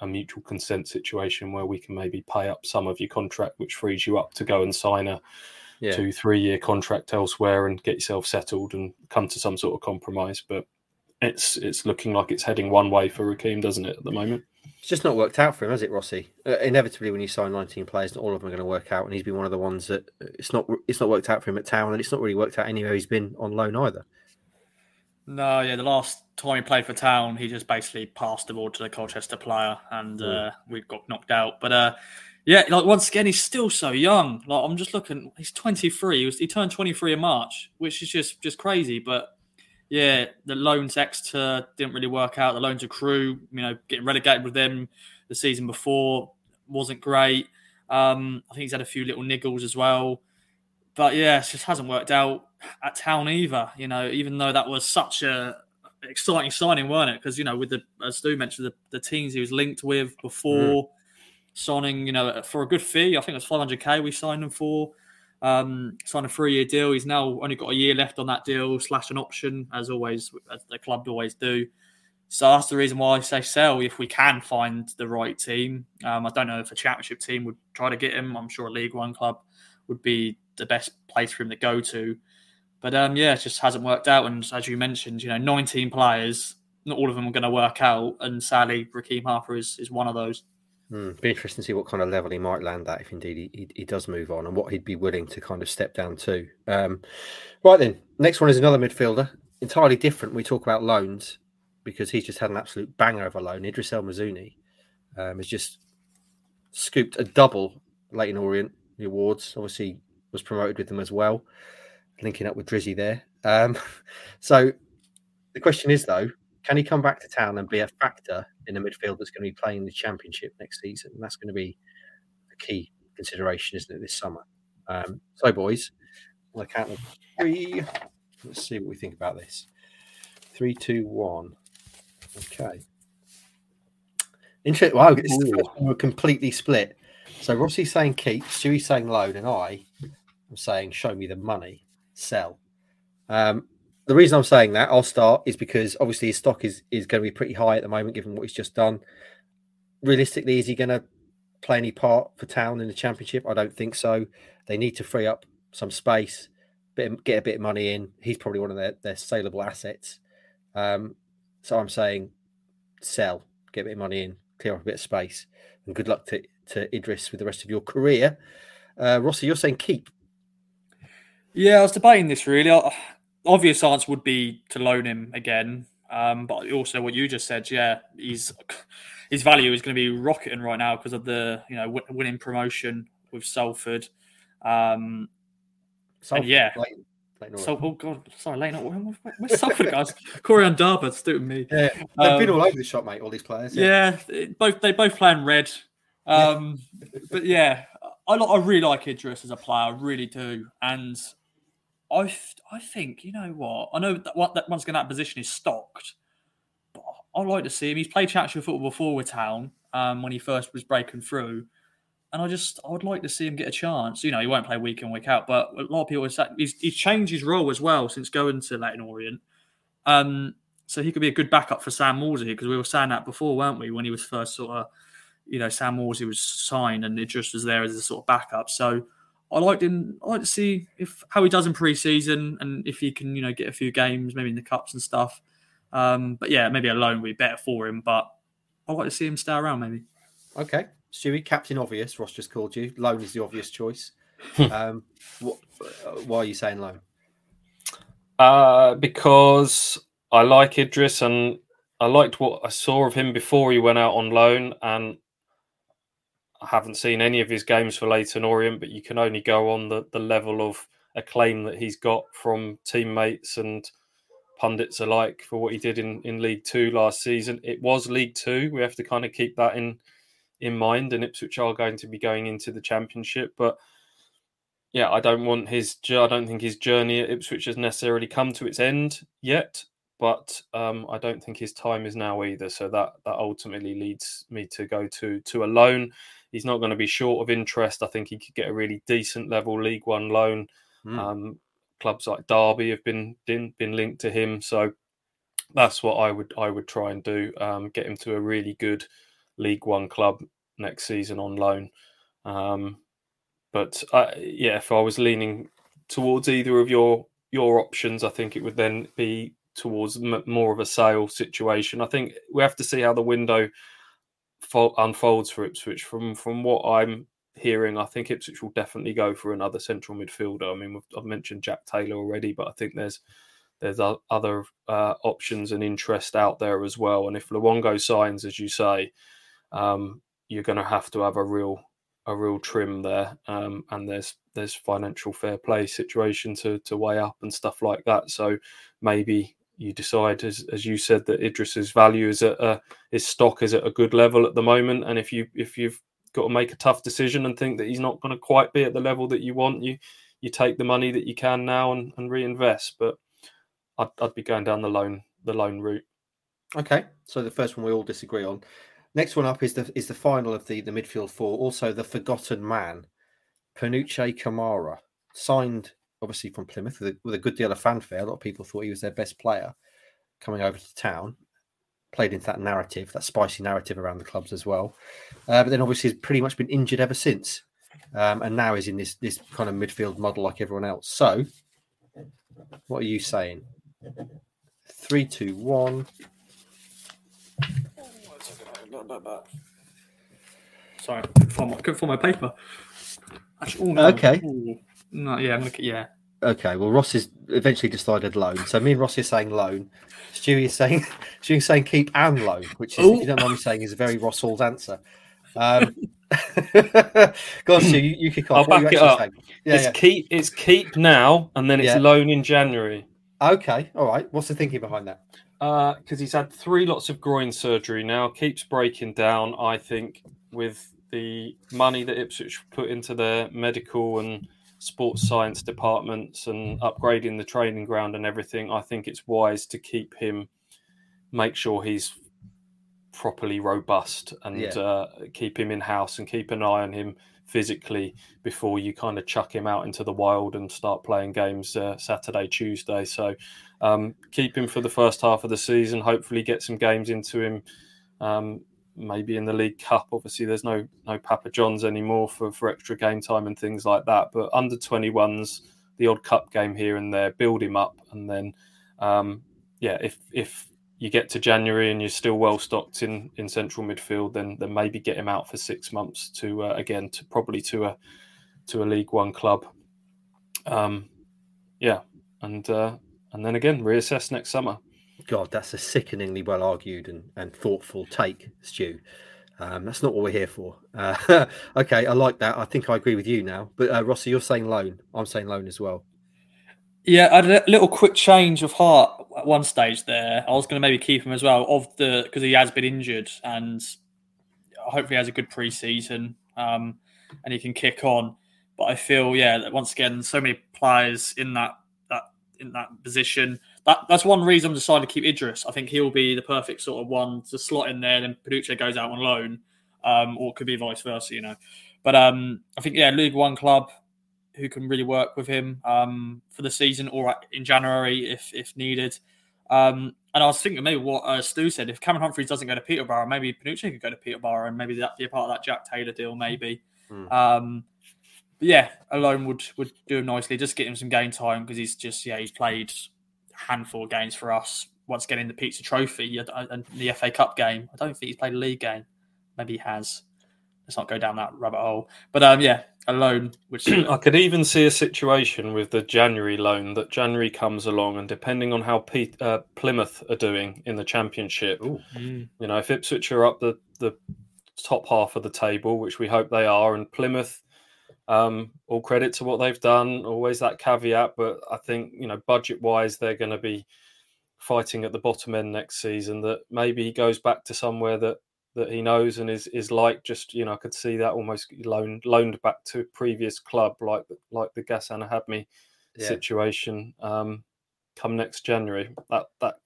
a mutual consent situation where we can maybe pay up some of your contract, which frees you up to go and sign a yeah. two, three year contract elsewhere and get yourself settled and come to some sort of compromise. But it's it's looking like it's heading one way for Rekeem, doesn't it, at the moment? It's just not worked out for him, has it, Rossi? Uh, inevitably, when you sign 19 players, not all of them are going to work out, and he's been one of the ones that uh, it's not it's not worked out for him at Town, and it's not really worked out anywhere he's been on loan either. No, yeah, the last time he played for Town, he just basically passed the ball to the Colchester player, and Mm. uh, we got knocked out. But uh, yeah, like once again, he's still so young. Like I'm just looking, he's 23. He, was, he turned 23 in March, which is just just crazy. But yeah, the loans Exeter didn't really work out. The loans of Crewe, you know, getting relegated with them the season before wasn't great. Um, I think he's had a few little niggles as well. But yeah, it just hasn't worked out at Town either. You know, even though that was such a exciting signing, weren't it? Because you know, with the as Stu mentioned, the, the teams he was linked with before signing, you know, for a good fee. I think it was 500k we signed him for. Um, signed a three-year deal. He's now only got a year left on that deal, slash an option, as always, as the club always do. So that's the reason why I say sell if we can find the right team. Um, I don't know if a championship team would try to get him. I'm sure a League One club would be the best place for him to go to. But um, yeah, it just hasn't worked out. And as you mentioned, you know, 19 players, not all of them are going to work out. And sadly, Rekeem Harper is, is one of those. Hmm. Be interesting to see what kind of level he might land at if indeed he, he, he does move on and what he'd be willing to kind of step down to. Um, right then, next one is another midfielder, entirely different. We talk about loans because he's just had an absolute banger of a loan. Idris El Mizouni um, has just scooped a double Leyton Orient the awards. Obviously, was promoted with them as well, linking up with Drizzy there. Um, so the question is though, can he come back to town and be a factor in a midfield that's going to be playing the championship next season? And that's going to be a key consideration, isn't it, this summer? Um, so, boys, on the count of three, let's see what we think about this. Three, two, one. Okay. Interesting. Wow, this is the first one we're completely split. So Rossi's saying keep, Stewie's saying loan, and I am saying show me the money, sell. Um, the reason I'm saying that, I'll start, is because obviously his stock is is going to be pretty high at the moment, given what he's just done. Realistically, is he going to play any part for Town in the Championship? I don't think so. They need to free up some space, bit, get a bit of money in. He's probably one of their, their saleable assets. Um, so I'm saying sell, get a bit of money in, clear up a bit of space, and good luck to, to Idris with the rest of your career. Uh, Rossi, you're saying keep. Yeah, I was debating this really. Obvious answer would be to loan him again. Um, but also what you just said, yeah, he's his value is going to be rocketing right now because of the you know w- winning promotion with Salford. Um, Salford, yeah. Leyton so, oh god, sorry, Lane. Where, where's Salford guys? Corey and Darby, stupid me. Yeah, they've been Um, all over the shop, mate. All these players. Yeah, it- both they both play in red. Um, but yeah, I I really like Idris as a player, I really do, and I I think you know what I know that what that once again that position is stocked, but I like to see him. He's played championship football before with Town um, when he first was breaking through, and I just I would like to see him get a chance. You know, he won't play week in week out, but a lot of people say he's, he's changed his role as well since going to Leyton Orient. Um, so he could be a good backup for Sam Morsy because we were saying that before, weren't we? When he was first sort of, you know, Sam Morsy was signed and it just was there as a sort of backup. So I liked him. I like to see if how he does in pre-season and if he can, you know, get a few games, maybe in the cups and stuff. Um, but yeah, maybe a loan would be better for him. But I'd like to see him stay around, maybe. Okay, Stewie, Captain Obvious. Ross just called you. Loan is the obvious choice. um, what, uh, why are you saying loan? Uh, because I like Idris and I liked what I saw of him before he went out on loan, and I haven't seen any of his games for Leyton Orient, but you can only go on the, the level of acclaim that he's got from teammates and pundits alike for what he did in, in League Two last season. It was League Two. We have to kind of keep that in in mind, and Ipswich are going to be going into the Championship, but yeah, I don't want his. I don't think his journey at Ipswich has necessarily come to its end yet, but um, I don't think his time is now either. So that that ultimately leads me to go to to a loan. He's not going to be short of interest. I think he could get a really decent level League One loan. Hmm. Um, clubs like Derby have been, been linked to him, so that's what I would I would try and do. Um, get him to a really good League One club next season on loan. Um, but uh, yeah, if I was leaning towards either of your your options, I think it would then be towards m- more of a sale situation. I think we have to see how the window unfolds for Ipswich. From from what I'm hearing, I think Ipswich will definitely go for another central midfielder. I mean, I've mentioned Jack Taylor already, but I think there's there's other uh, options and interest out there as well. And if Luongo signs, as you say, um, you're going to have to have a real a real trim there, um, and there's there's financial fair play situation to to weigh up and stuff like that. So maybe you decide, as as you said, that Idris's value is at a, his stock is at a good level at the moment, and if you if you've got to make a tough decision and think that he's not going to quite be at the level that you want, you you take the money that you can now and, and reinvest. But I'd, I'd be going down the loan the loan route. Okay, so the first one we all disagree on. Next one up is the is the final of the the midfield four. Also, the forgotten man, Panutche Camara, signed obviously from Plymouth with a, with a good deal of fanfare. A lot of people thought he was their best player coming over to town. Played into that narrative, that spicy narrative around the clubs as well. Uh, but then obviously has pretty much been injured ever since, um, and now is in this this kind of midfield model like everyone else. So, what are you saying? Three, two, one. Sorry, couldn't find my, couldn't find my paper. Actually, oh, no. Okay. Ooh. No, yeah, I'm looking. Yeah, Okay, well, Ross has eventually decided loan. So me and Ross are saying loan. Stewie is saying Stewie is saying keep and loan, which is, if you don't mind me saying, is a very Ross Hall's answer. Um, go on, Stu, you, you kick off. I'll What back it up. Yeah, it's keep it's keep now and then it's Yeah. loan in January. Okay, all right. What's the thinking behind that? because he's had three lots of groin surgery now, keeps breaking down. I think with the money that Ipswich put into their medical and sports science departments and upgrading the training ground and everything, I think it's wise to keep him, make sure he's properly robust and Yeah. uh, keep him in house and keep an eye on him physically before you kind of chuck him out into the wild and start playing games uh, Saturday, Tuesday. So um, keep him for the first half of the season. Hopefully, get some games into him. Um, maybe in the League Cup. Obviously, there's no no Papa Johns anymore for for extra game time and things like that. But under 21s, the odd cup game here and there, build him up, and then um, yeah, if if you get to January and you're still well stocked in in central midfield, then then maybe get him out for six months to uh, again to probably to a to a League One club. Um, yeah, and uh, and then again reassess next summer. God, that's a sickeningly well argued and, and thoughtful take, Stu. Um, that's not what we're here for. Uh, okay, I like that. I think I agree with you now. But uh, Rossi, you're saying loan. I'm saying loan as well. Yeah, I had a little quick change of heart at one stage there. I was going to maybe keep him as well of the because he has been injured and hopefully has a good preseason um, and he can kick on. But I feel yeah that once again so many players in that that in that position. That that's one reason I'm decided to keep Idris. I think he'll be the perfect sort of one to slot in there. Then Panutche goes out on loan, um, or it could be vice versa, you know. But um, I think yeah, League One club who can really work with him um, for the season or in January if if needed. Um, and I was thinking maybe what uh, Stu said if Cameron Humphreys doesn't go to Peterborough, maybe Panutche could go to Peterborough and maybe that be a part of that Jack Taylor deal, maybe. Mm. Um, but yeah, alone would would do him nicely. Just get him some game time because he's just yeah he's played handful of games for us. Once getting the Pizza Trophy and the FA Cup game, I don't think he's played a league game. Maybe he has. Let's not go down that rabbit hole. But um, yeah, a loan. Which I could even see a situation with the January loan that January comes along, and depending on how P- uh, Plymouth are doing in the Championship, mm. you know, if Ipswich are up the the top half of the table, which we hope they are, and Plymouth. Um, all credit to what they've done. Always that caveat, but I think you know, budget-wise, they're going to be fighting at the bottom end next season. That maybe he goes back to somewhere that that he knows and is is like just you know I could see that almost loaned loaned back to a previous club like like the Gassan Ahadme yeah. situation um, come next January. That that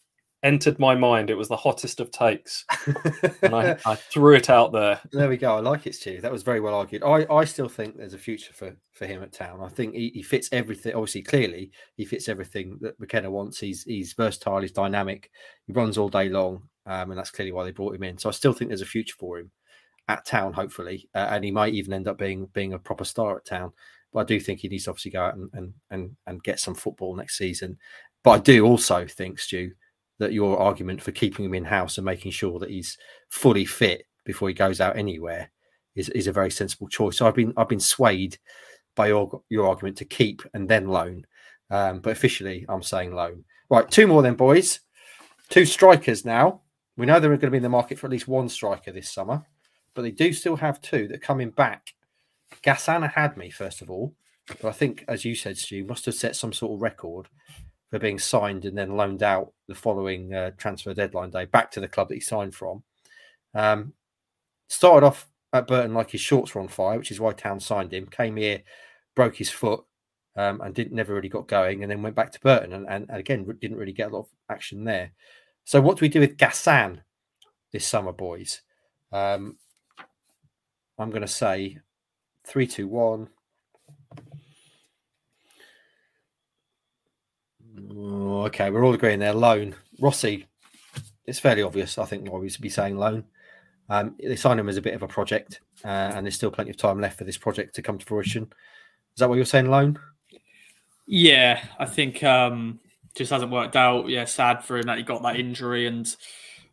entered my mind. It was the hottest of takes, and I, I, threw it out there. There we go. I like it, Stu. That was very well argued. I, I still think there's a future for for him at Town. I think he, he fits everything. Obviously, clearly, he fits everything that McKenna wants. He's he's versatile. He's dynamic. He runs all day long um, and that's clearly why they brought him in. So I still think there's a future for him at Town, hopefully, uh, and he might even end up being being a proper star at Town. But I do think he needs to obviously go out and and and, and get some football next season. But I do also think, Stu, that your argument for keeping him in house and making sure that he's fully fit before he goes out anywhere is, is a very sensible choice. So I've been I've been swayed by your your argument to keep and then loan, um, but officially I'm saying loan. Right, two more then, boys. Two strikers now. We know they're going to be in the market for at least one striker this summer, but they do still have two that are coming back. Gassan Ahadme first of all, but I think, as you said, Stu, must have set some sort of record for being signed and then loaned out the following uh, transfer deadline day back to the club that he signed from. Um, started off at Burton like his shorts were on fire, which is why Town signed him. Came here, broke his foot, um, and didn't never really got going, and then went back to Burton, and, and, again didn't really get a lot of action there. So, what do we do with Gassan this summer, boys? Um, I'm going to say three, two, one. Okay, we're all agreeing there. Loan. Rossi, it's fairly obvious, I think, why we should be saying loan. Um, they signed him as a bit of a project, uh, and there's still plenty of time left for this project to come to fruition. Is that what you're saying, loan? Yeah, I think um, just hasn't worked out. Yeah, sad for him that he got that injury, and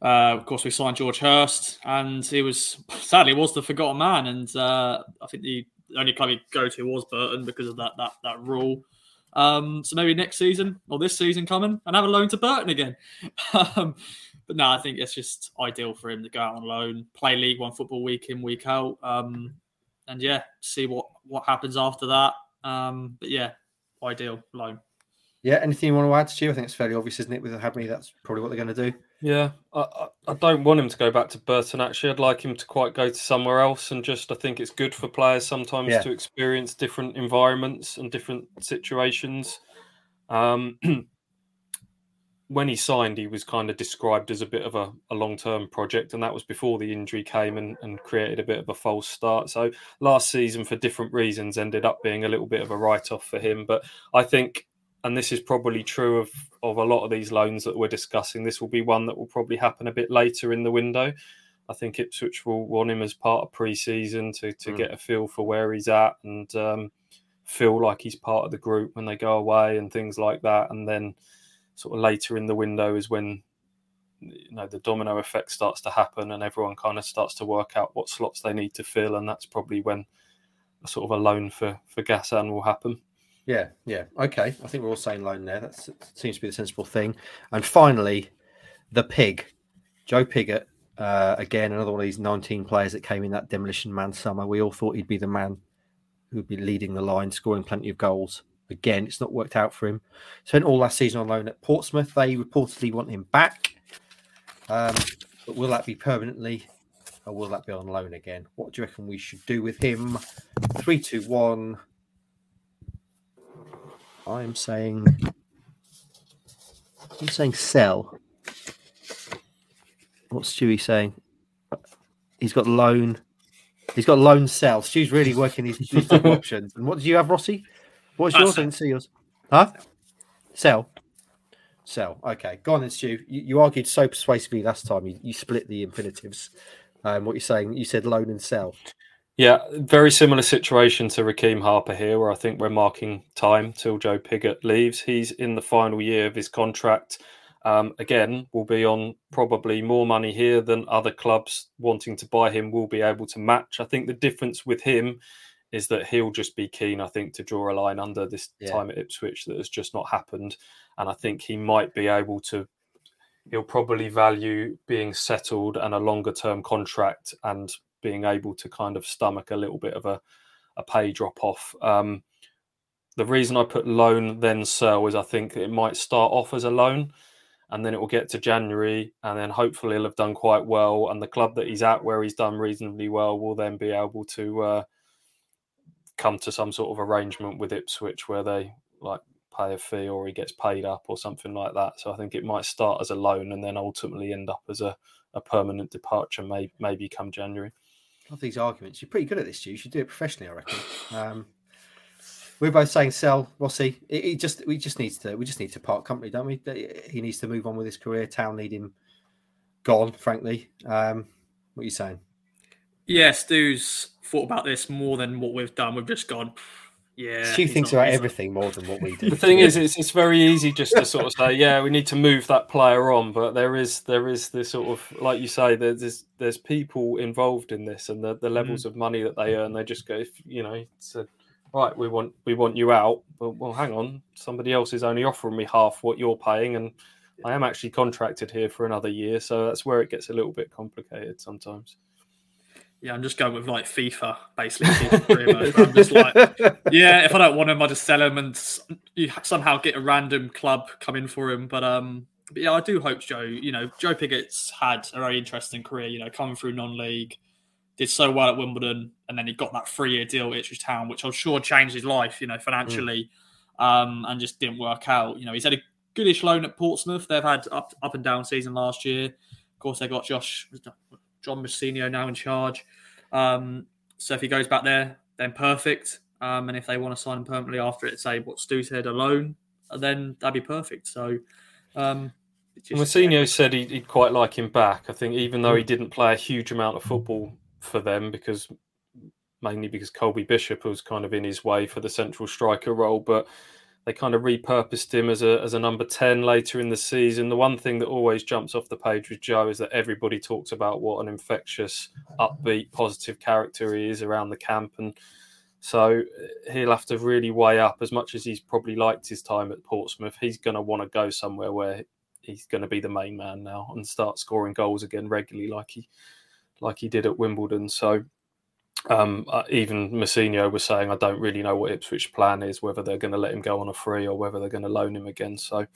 uh, of course we signed George Hirst, and he was sadly was the forgotten man, and uh, I think the only club he'd go to was Burton because of that that that rule. Um, so maybe next season or this season coming and have a loan to Burton again. um, but no, I think it's just ideal for him to go out on loan, play League One football week in week out, um, and yeah, see what what happens after that. Um, but yeah, ideal loan. Yeah, anything you want to add, Stu? I think it's fairly obvious, isn't it? With Hadley, that's probably what they're going to do. Yeah, I, I, I, don't want him to go back to Burton. Actually, I'd like him to quite go to somewhere else, and just I think it's good for players sometimes yeah. to experience different environments and different situations. Um, when he signed, he was kind of described as a bit of a, a long term project, and that was before the injury came and, and created a bit of a false start. So last season, for different reasons, ended up being a little bit of a write off for him. But I think and this is probably true of, of a lot of these loans that we're discussing. This will be one that will probably happen a bit later in the window. I think Ipswich will want him as part of pre-season to, to mm. get a feel for where he's at and um, feel like he's part of the group when they go away and things like that. And then sort of later in the window is when you know the domino effect starts to happen and everyone kind of starts to work out what slots they need to fill, and that's probably when a sort of a loan for for Gassan will happen. Yeah, yeah. Okay. I think we're all saying loan there. That seems to be the sensible thing. And finally, the pig, Joe Pigott. Uh, again, another one of these 19 players that came in that demolition man summer. We all thought he'd be the man who'd be leading the line, scoring plenty of goals. Again, it's not worked out for him. Spent all last season on loan at Portsmouth. They reportedly want him back. Um, but will that be permanently or will that be on loan again? What do you reckon we should do with him? Three, two, one. I'm saying. I'm saying sell. What's Stewie saying? He's got loan. He's got loan sell. Stew's really working these, these options. And what did you have, Rossi? What's yours? I didn't see yours. Huh? Sell. Sell. Okay. Go on then, Stu. You, you argued so persuasively last time. You, you split the infinitives. Um, what you're saying, you said loan and sell. Yeah, very similar situation to Rekeem Harper here, where I think we're marking time till Joe Pigott leaves. He's in the final year of his contract. Um, again, will be on probably more money here than other clubs wanting to buy him will be able to match. I think the difference with him is that he'll just be keen, I think, to draw a line under this yeah. time at Ipswich that has just not happened. And I think he might be able to, he'll probably value being settled and a longer term contract and being able to kind of stomach a little bit of a, a pay drop off. Um, the reason I put loan then sell is I think it might start off as a loan and then it will get to January, and then hopefully he'll have done quite well. And the club that he's at, where he's done reasonably well, will then be able to uh, come to some sort of arrangement with Ipswich where they like pay a fee or he gets paid up or something like that. So I think it might start as a loan and then ultimately end up as a, a permanent departure, may, maybe come January. Love these arguments. You're pretty good at this, Stu. You should do it professionally, I reckon. Um, we're both saying sell Rossi. He just we just needs to we just need to part company, don't we? He needs to move on with his career. Town need him gone, frankly. Um, what are you saying? Yeah, Stu's thought about this more than what we've done. We've just gone. Yeah, Stu thinks about everything more than what we do. The thing is, it's, it's very easy just to sort of say, yeah, we need to move that player on, but there is there is this sort of like you say, there's there's people involved in this, and the, the levels mm. of money that they earn. They just go, if you know, it's a right, we want we want you out, but well, hang on, somebody else is only offering me half what you're paying, and I am actually contracted here for another year, so that's where it gets a little bit complicated sometimes. Yeah, I'm just going with like FIFA, basically. I'm just like, yeah, if I don't want him, I just sell him and you somehow get a random club come in for him. But um, but yeah, I do hope Joe. You know, Joe Pigott's had a very interesting career. You know, coming through non-league, did so well at Wimbledon, and then he got that three-year deal at Ipswich Town, which I'm sure changed his life, you know, financially, mm. um, and just didn't work out. You know, he's had a goodish loan at Portsmouth. They've had up up and down season last year. Of course, they got Josh John Mousinho now in charge. Um, so if he goes back there, then perfect. Um, and if they want to sign him permanently after it, say what Stu said, alone, and then that'd be perfect. So um, just, Mousinho said he'd, he'd, quite like him back. I think even though he mm. didn't play a huge amount of football for them because mainly because Colby Bishop was kind of in his way for the central striker role, but they kind of repurposed him as a as a number 10 later in the season. The one thing that always jumps off the page with Joe is that everybody talks about what an infectious, upbeat, positive character he is around the camp and so uh, he'll have to really weigh up as much as he's probably liked his time at Portsmouth. He's going to want to go somewhere where he's going to be the main man now and start scoring goals again regularly like he like he did at Wimbledon. So um, uh, even Mousinho was saying, I don't really know what Ipswich plan is, whether they're going to let him go on a free or whether they're going to loan him again. So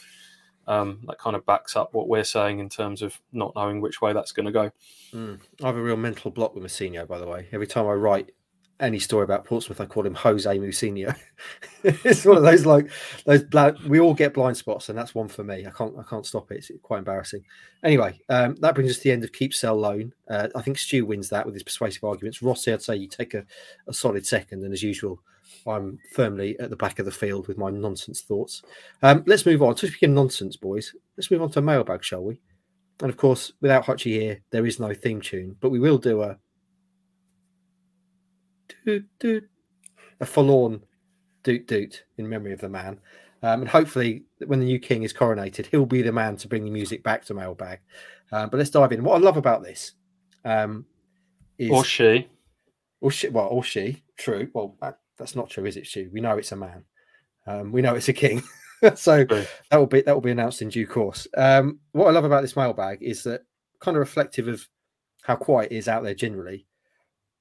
um, that kind of backs up what we're saying in terms of not knowing which way that's going to go. Mm. I have a real mental block with Mousinho, by the way. Every time I write any story about Portsmouth, I call him Jose Mousinho. it's one of those like those we all get blind spots, and that's one for me. I can't I can't stop it. It's quite embarrassing. Anyway, um, that brings us to the end of keep sell loan. Uh, I think Stu wins that with his persuasive arguments. Rossi, I'd say you take a, a solid second, and as usual, I'm firmly at the back of the field with my nonsense thoughts. Um, let's move on. To speaking nonsense, boys, let's move on to mailbag, shall we? And of course, without Hutchie here, there is no theme tune, but we will do a doot, doot, a forlorn doot doot in memory of the man. Um, and hopefully, when the new king is coronated, he'll be the man to bring the music back to Mailbag. Um, but let's dive in. What I love about this um, is. Or she. Or she. Well, or she. True. Well, that, that's not true, is it, Stu? We know it's a man. Um, we know it's a king. so True. that will be that will be announced in due course. Um, what I love about this mailbag is that kind of reflective of how quiet it is out there generally.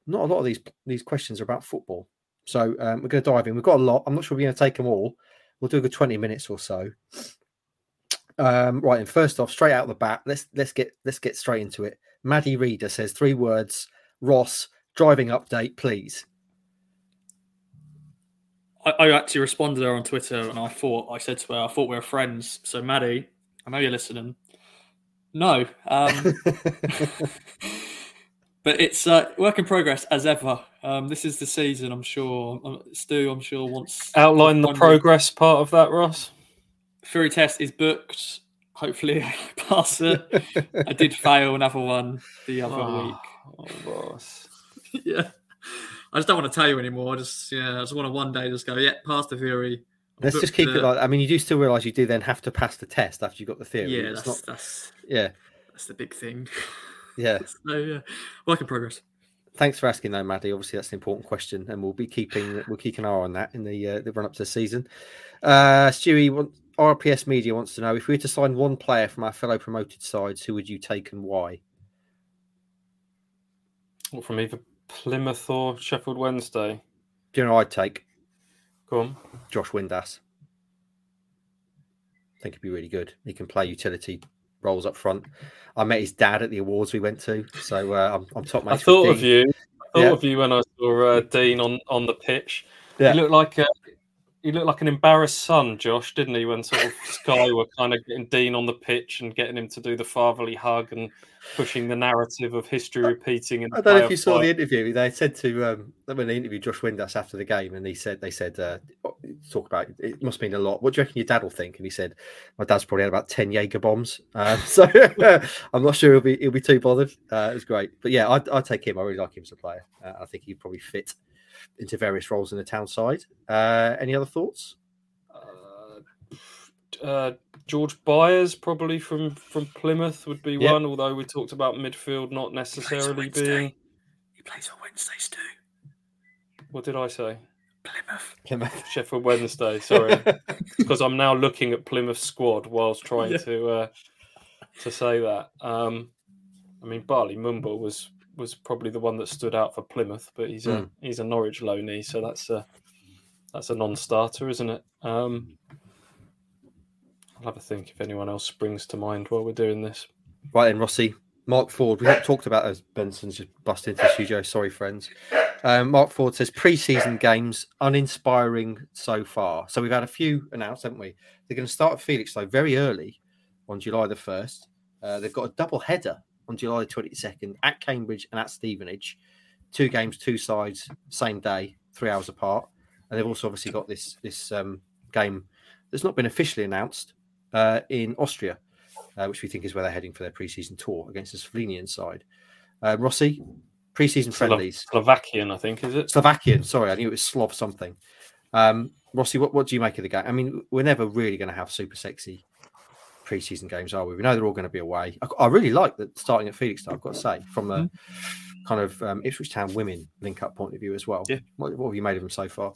Not a lot of these these questions are about football, so um, we're going to dive in. We've got a lot. I'm not sure we're going to take them all. We'll do a good 20 minutes or so. Um, right, and first off, straight out the bat, let's let's get let's get straight into it. Maddie Reader says three words. Ross, driving update, please. I, I actually responded to her on Twitter, and I thought I said to her, I thought we were friends. So Maddie, I know you're listening. No, um, but it's uh, work in progress as ever. Um, this is the season. I'm sure. Um, Stu, I'm sure wants Outline the progress part of that, Ross. Fury test is booked. Hopefully, I pass it. I did fail another one the other Oh, oh, Ross. week. yeah, I just don't want to tell you anymore. I just yeah, I just want to one day just go yeah, pass the Fury. Let's just keep it like. I mean, you do still realise you do then have to pass the test after you've got the theory. Yeah, that's, not. that's Yeah, that's the big thing. Yeah. So yeah, work in progress. Thanks for asking, though, Maddie. Obviously, that's an important question, and we'll be keeping we'll keep an eye on that in the uh, the run up to the season. Uh, Stewie, RPS Media wants to know if we were to sign one player from our fellow promoted sides, who would you take and why? What from either Plymouth or Sheffield Wednesday? Do you know I'd take Go on. Josh Windass? I think he'd be really good. He can play utility roles up front. I met his dad at the awards we went to, so uh, I'm, I'm top I thought of you. I thought Yeah. of you when I saw uh, Dean on, on the pitch. Yeah. He looked like a, he looked like an embarrassed son, Josh, didn't he? When sort of Sky were kind of getting Dean on the pitch and getting him to do the fatherly hug and pushing the narrative of history repeating. In I don't know if you saw the interview. They said to um, when they interviewed Josh Windass after the game, and he said they said uh, talk about it must mean a lot. What do you reckon your dad will think? And he said my dad's probably had about ten Jaeger bombs, um, so I'm not sure he'll be he'll be too bothered. Uh, it was great, but yeah, I'd, I'd take him. I really like him as a player. Uh, I think he'd probably fit into various roles in the town side. Uh, any other thoughts? Uh, uh, George Byers, probably from from Plymouth, would be Yep. one. Although we talked about midfield not necessarily Wednesday. being. He plays on Wednesdays too. What did I say? Plymouth. Plymouth. Sheffield Wednesday. Sorry, because I'm now looking at Plymouth squad whilst trying Yeah. to uh, to say that. Um, I mean, Bali Mumba was was probably the one that stood out for Plymouth, but he's a Hmm. he's a Norwich loanee, so that's a that's a non-starter, isn't it? Um, I'll have a think if anyone else springs to mind while we're doing this. Right then, Rossi. Mark Ford. We haven't talked about as Benson's just bust into the studio. Sorry, friends. Um, Mark Ford says pre-season games uninspiring so far. So we've had a few announced, haven't we? They're going to start Felixstowe very early on July the first. Uh, they've got a double header on July twenty second at Cambridge and at Stevenage. Two games, two sides, same day, three hours apart. And they've also obviously got this this um, game that's not been officially announced uh, in Austria uh, which we think is where they're heading for their preseason tour against the Slovenian side. Uh, Rossi, preseason Slo- friendlies. Slovakian, I think, is it? Slovakian, sorry, I knew it was Slav something. Um, Rossi, what, what do you make of the game? I mean, we're never really going to have super sexy preseason games, are we? We know they're all going to be away. I, I really like that starting at Felix, I've got to say, from a kind of um, Ipswich Town women link up point of view as well. Yeah. What, what have you made of them so far?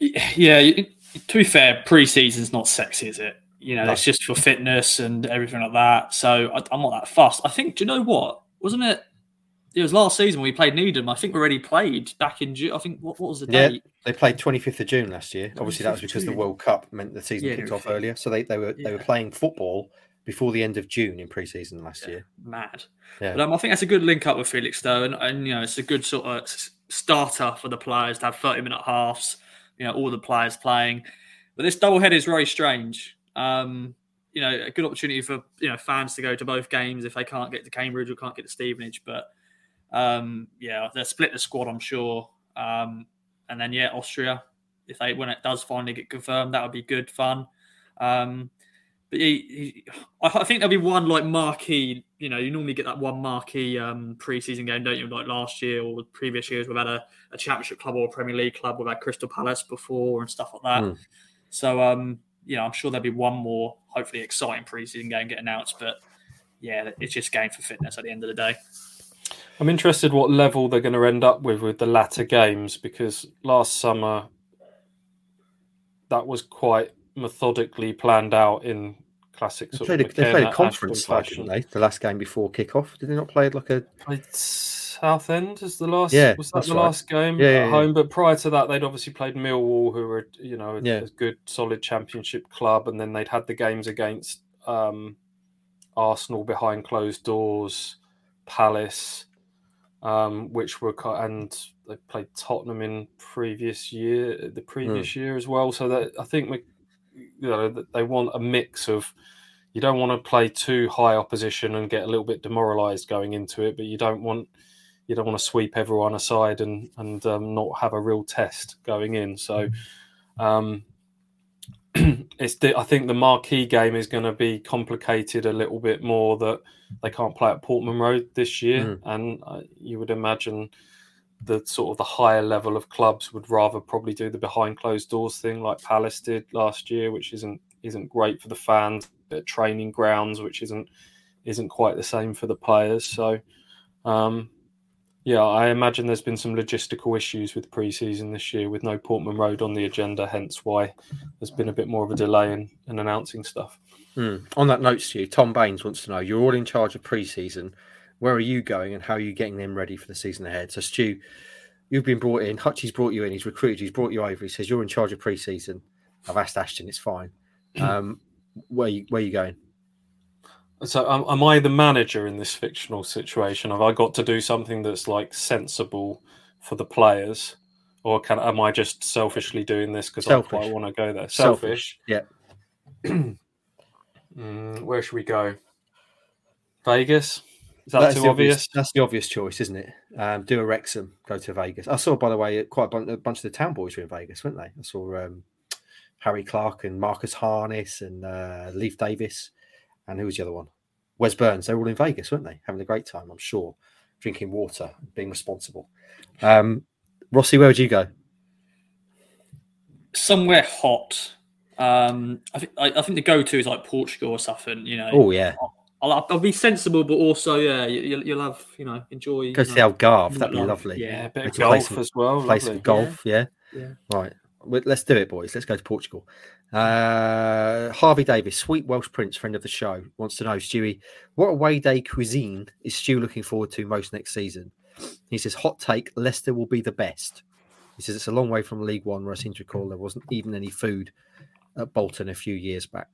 Yeah, to be fair, pre-season's not sexy, is it? You know, No. it's just for fitness and everything like that. So I, I'm not that fussed. I think. Do you know what? Wasn't it? It was last season when we played Needham. I think we already played back in June. I think what, what was the date? Yeah. They played 25th of June last year. Obviously, that was 25th of because the World Cup meant the season Yeah, kicked off earlier. So they, they were they were playing football before the end of June in preseason last year. Mad. Yeah. But um, I think that's a good link up with Felixstowe, and, and you know it's a good sort of starter for the players to have 30 minute halves. You know, all the players playing. But this double header is very strange. Um, you know, a good opportunity for you know fans to go to both games if they can't get to Cambridge or can't get to Stevenage. But um, yeah, they'll split the squad, I'm sure. Um, and then yeah, Austria, if they when it does finally get confirmed, that would be good fun. Um, but he, he, I think there'll be one like marquee. You know, you normally get that one marquee um, preseason game, don't you? Like last year or the previous years, we've had a, a championship club or a Premier League club. We've had Crystal Palace before and stuff like that. Mm. So, um, you know, I'm sure there'll be one more, hopefully exciting preseason game get announced. But yeah, it's just game for fitness at the end of the day. I'm interested what level they're going to end up with with the latter games because last summer that was quite methodically planned out in classic They sort played, of a, they played a conference like, didn't fashion. they? The last game before kickoff. Did they not play like a? Played Southend as the last. Yeah, was that the right. last game Yeah, at yeah, yeah. home? But prior to that, they'd obviously played Millwall, who were you know a, Yeah. a good solid championship club, and then they'd had the games against um, Arsenal behind closed doors, Palace, um, which were and they played Tottenham in previous year, the previous year as well. So that I think we, you know they want a mix of. You don't want to play too high opposition and get a little bit demoralised going into it, but you don't want you don't want to sweep everyone aside and and um, not have a real test going in. So um, it's the, I think the marquee game is going to be complicated a little bit more that they can't play at Portman Road this year, and uh, you would imagine the sort of the higher level of clubs would rather probably do the behind closed doors thing like Palace did last year, which isn't isn't great for the fans. At training grounds, which isn't isn't quite the same for the players. So, um, yeah, I imagine there's been some logistical issues with pre-season this year with no Portman Road on the agenda. Hence, why there's been a bit more of a delay in, in announcing stuff. Hmm. On that note, Stu, Tom Baines wants to know: You're all in charge of pre-season. Where are you going, and how are you getting them ready for the season ahead? So, Stu, you've been brought in. Hutchie's brought you in. He's recruited. He's brought you over. He says you're in charge of pre-season. I've asked Ashton. It's fine. Um, where you where you going? So, um, am I the manager in this fictional situation? Have I got to do something that's like sensible for the players, or can am I just selfishly doing this because I quite want to go there? Selfish, Selfish. yeah. Mm, where should we go? Vegas. Is that That's too the obvious? That's the obvious choice, isn't it? Um, do a Wrexham, go to Vegas. I saw, by the way, quite a bunch, a bunch of the town boys were in Vegas, weren't they? I saw um, Harry Clarke and Marcus Harness and uh, Leif Davis, and who was the other one? Wes Burns. They were all in Vegas, weren't they? Having a great time, I'm sure, drinking water, being responsible. Um, Rossi, where would you go? Somewhere hot. Um, I think I, I think the go-to is like Portugal or something. You know, Oh yeah, I'll, I'll be sensible, but also yeah, you, you'll, you'll have you know enjoy. go you to know, the Algarve. That'd be lovely. Yeah, a bit of golf as well. Some lovely. golf. Yeah. Yeah. Right. Well, Let's do it, boys. Let's go to Portugal. Uh, Harvey Davis, sweet Welsh prince, friend of the show, wants to know, Stewie, what away day cuisine is Stu looking forward to most next season? He says, hot take, Leicester will be the best. He says it's a long way from League One, where I seem to recall there wasn't even any food at Bolton a few years back.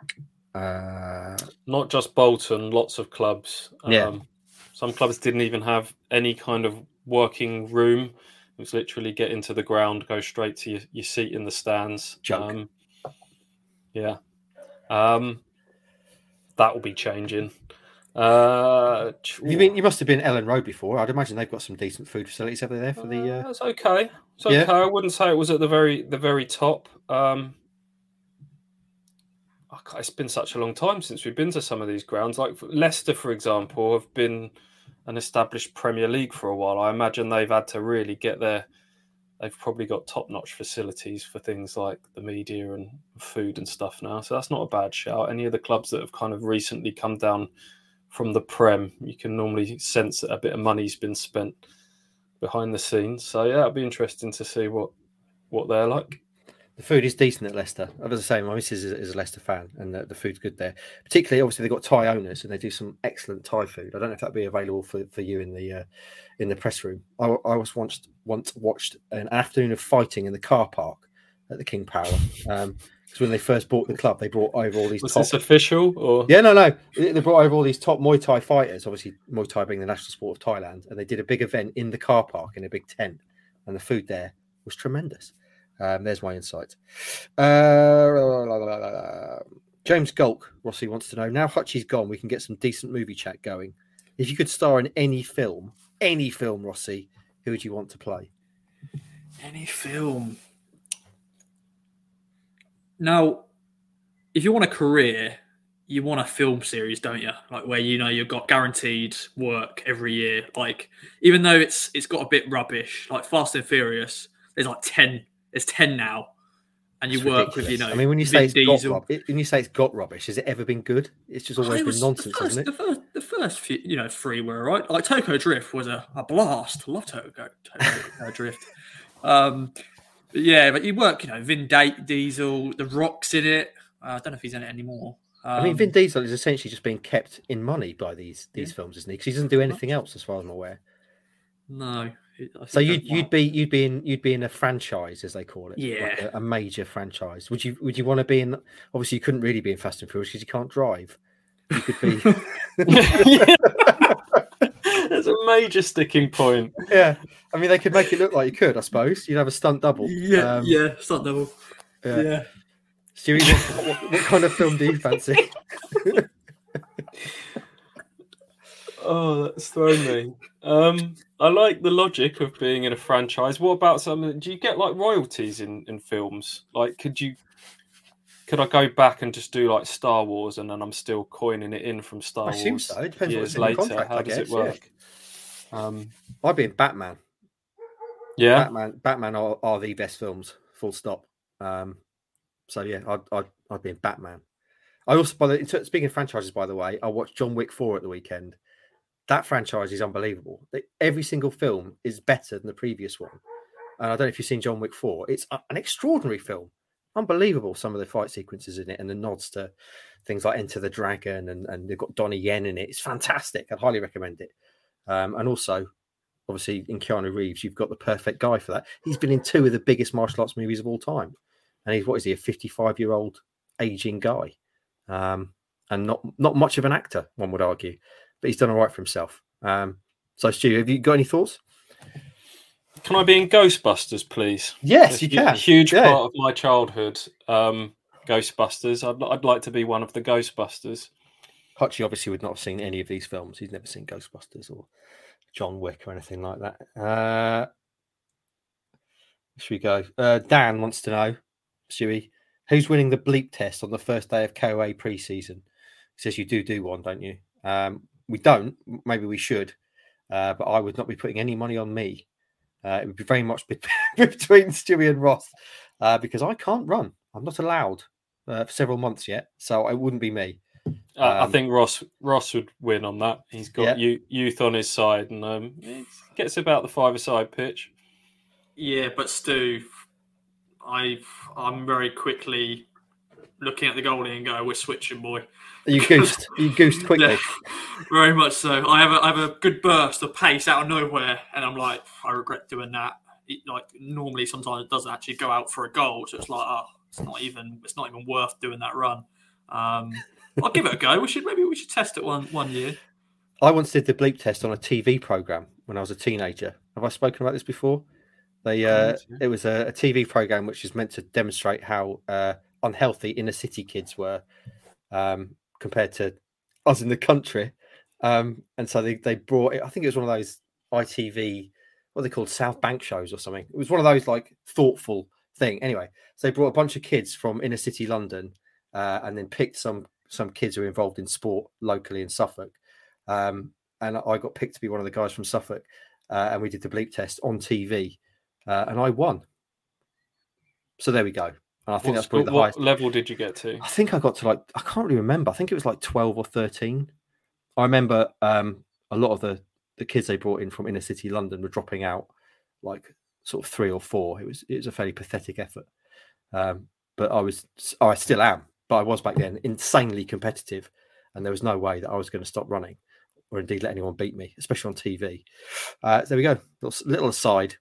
Uh, Not just Bolton, lots of clubs. Yeah. Um, some clubs didn't even have any kind of working room. It was literally get into the ground, go straight to your, your seat in the stands. Joke. Um, yeah. Um, that will be changing. Uh, you been? You must have been Elland Road before. I'd imagine they've got some decent food facilities over there for the. Uh... it's okay. It's Yeah. okay. I wouldn't say it was at the very the very top. Um, it's been such a long time since we've been to some of these grounds. Like Leicester, for example, have been an established Premier League for a while. I imagine they've had to really get their. They've probably got top notch facilities for things like the media and food and stuff now. So that's not a bad shout. Any of the clubs that have kind of recently come down from the Prem, you can normally sense that a bit of money's been spent behind the scenes. So yeah, it'll be interesting to see what what they're like. The food is decent at Leicester. As I say, my missus is, is a Leicester fan, and the, the food's good there. Particularly, obviously, they've got Thai owners, and they do some excellent Thai food. I don't know if that'd be available for, for you in the uh, in the press room. I, I was once once watched an afternoon of fighting in the car park at the King Power. Um, because when they first bought the club, they brought over all these Was top. this official or Yeah, no, no. They they brought over all these top Muay Thai fighters. Obviously, Muay Thai being the national sport of Thailand, and they did a big event in the car park in a big tent, and the food there was tremendous. Um, there's my insight. Uh, James Gulk, Rossi wants to know now Hutchie's gone, we can get some decent movie chat going. If you could star in any film, any film, Rossi, who would you want to play? Any film. Now, if you want a career, you want a film series, don't you? Like where you know you've got guaranteed work every year. Like even though it's it's got a bit rubbish, like Fast and Furious, there's like ten. There's ten now, and you It's work with you know. I mean, when you Vin say it's got, Diesel. rub- when you say it's got rubbish, has it ever been good? It's just always It been nonsense, first, hasn't it? The first, the first few, you know, three were all right. Like Tokyo Drift was a, a blast. Love Tokyo, Tokyo Drift. Um, but yeah, but you work, you know, Vin Diesel, The Rock's in it. Uh, I don't know if he's in it anymore. I mean, Um, Vin Diesel is essentially just being kept in money by these these Yeah. films, isn't he? Because he doesn't do anything else, as far as I'm aware. No. So you'd you'd be you'd be in you'd be in a franchise, as they call it, like Yeah. a, a major franchise. Would you would you want to be in? Obviously, you couldn't really be in Fast and Furious because you can't drive. You could be, That's a major sticking point. yeah. I mean, they could make it look like you could. I suppose you'd have a stunt double. Yeah, Um, yeah, stunt double. yeah. Yeah. Stewie, what, what, what kind of film do you fancy? Oh, that's thrown me. Um, I like the logic of being in a franchise. What about something? Do you get like royalties in in films? Like, could you? Could I go back and just do like Star Wars, and then I'm still coining it in from Star I Wars? assume so. It depends what's in the later. contract, How I does guess, it yeah. work? Um, I'd be in Batman. yeah, Batman, Batman are, are the best films. Full stop. Um, so yeah, I'd, I'd I'd be in Batman. I also, by the speaking of franchises, by the way, I watched John Wick four at the weekend. That franchise is unbelievable. Every single film is better than the previous one. And I don't know if you've seen John Wick four. It's an extraordinary film. Unbelievable. Some of the fight sequences in it and the nods to things like Enter the Dragon and and they've got Donnie Yen in it. It's fantastic. I'd highly recommend it. Um, and also obviously in Keanu Reeves, you've got the perfect guy for that. He's been in two of the biggest martial arts movies of all time, and he's what is he a fifty-five year old aging guy, um, and not not much of an actor, one would argue, but he's done all right for himself. Um, so, Stu, have you got any thoughts? can I be in Ghostbusters, please? Yes, A you hu- can. Huge Yeah. part of my childhood. Um, Ghostbusters. I'd, I'd like to be one of the Ghostbusters. Hutchie obviously would not have seen any of these films. He's never seen Ghostbusters or John Wick or anything like that. Uh, should we go? Uh, Dan wants to know, Stewie, who's winning the bleep test on the first day of KOA preseason? He says you do do one, don't you? Um, we don't. Maybe we should, uh, but I would not be putting any money on me. Uh, it would be very much bet- between Stewie and Ross uh, because I can't run. I'm not allowed uh, for several months yet, so it wouldn't be me. Uh, I Um, think Ross Ross would win on that. He's got Yeah. you, youth on his side, and um, gets about the five-a-side pitch. Yeah, but Stu, I I'm very quickly looking at the goalie and go, "We're switching, boy." You goosed. you goosed quickly. Yeah, very much so. I have a I have a good burst of pace out of nowhere, and I'm like, I regret doing that. It, like normally, sometimes it doesn't actually go out for a goal, so it's like, oh, it's not even it's not even worth doing that run. Um, I'll give it a go. We should maybe we should test it one one year. I once did the bleep test on a TV program when I was a teenager. Have I spoken about this before? They uh, it was a, a TV program which is meant to demonstrate how uh, unhealthy inner city kids were um, compared to us in the country. Um, and so they, they brought it. I think it was one of those ITV, what they called, South Bank shows or something. It was one of those like thoughtful thing. Anyway, so they brought a bunch of kids from inner city London uh, and then picked some some kids who were involved in sport locally in Suffolk. Um, and I got picked to be one of the guys from Suffolk, uh, and we did the bleep test on TV, uh, and I won. So there we go. And I think What that's probably the what highest. level did you get to? I think I got to like I can't really remember. I think it was like twelve or thirteen. I remember um, a lot of the the kids they brought in from inner city London were dropping out like sort of three or four. It was it was a fairly pathetic effort. Um, but I was oh, I still am, but I was back then insanely competitive, and there was no way that I was going to stop running or indeed let anyone beat me, especially on TV. Uh, there we go. Little, little aside.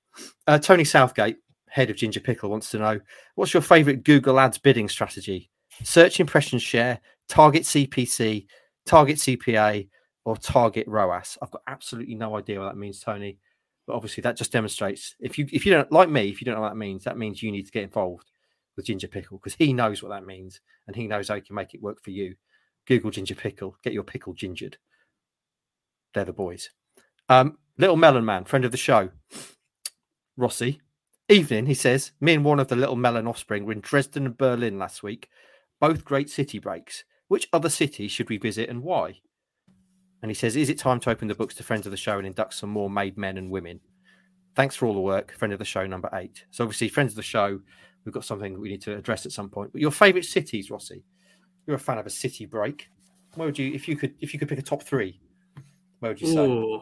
Uh, Tony Southgate, head of Ginger Pickle, wants to know what's your favourite Google Ads bidding strategy? Search impression share, target CPC, target CPA, or target ROAS. I've got absolutely no idea what that means, Tony. But obviously, that just demonstrates if you if you don't like me, if you don't know what that means, that means you need to get involved with Ginger Pickle because he knows what that means and he knows how he can make it work for you. Google Ginger Pickle, get your pickle gingered. They're the boys. Um, Little Melon Man, friend of the show, Rossi. Evening, he says, me and one of the Little Melon offspring were in Dresden and Berlin last week. Both great city breaks. Which other cities should we visit and why? And he says, is it time to open the books to friends of the show and induct some more made men and women? Thanks for all the work, friend of the show number eight. So obviously, friends of the show, we've got something we need to address at some point. But your favourite cities, Rossi? You're a fan of a city break. Where would you, if you could, if you could pick a top three? Where would you say? Ooh.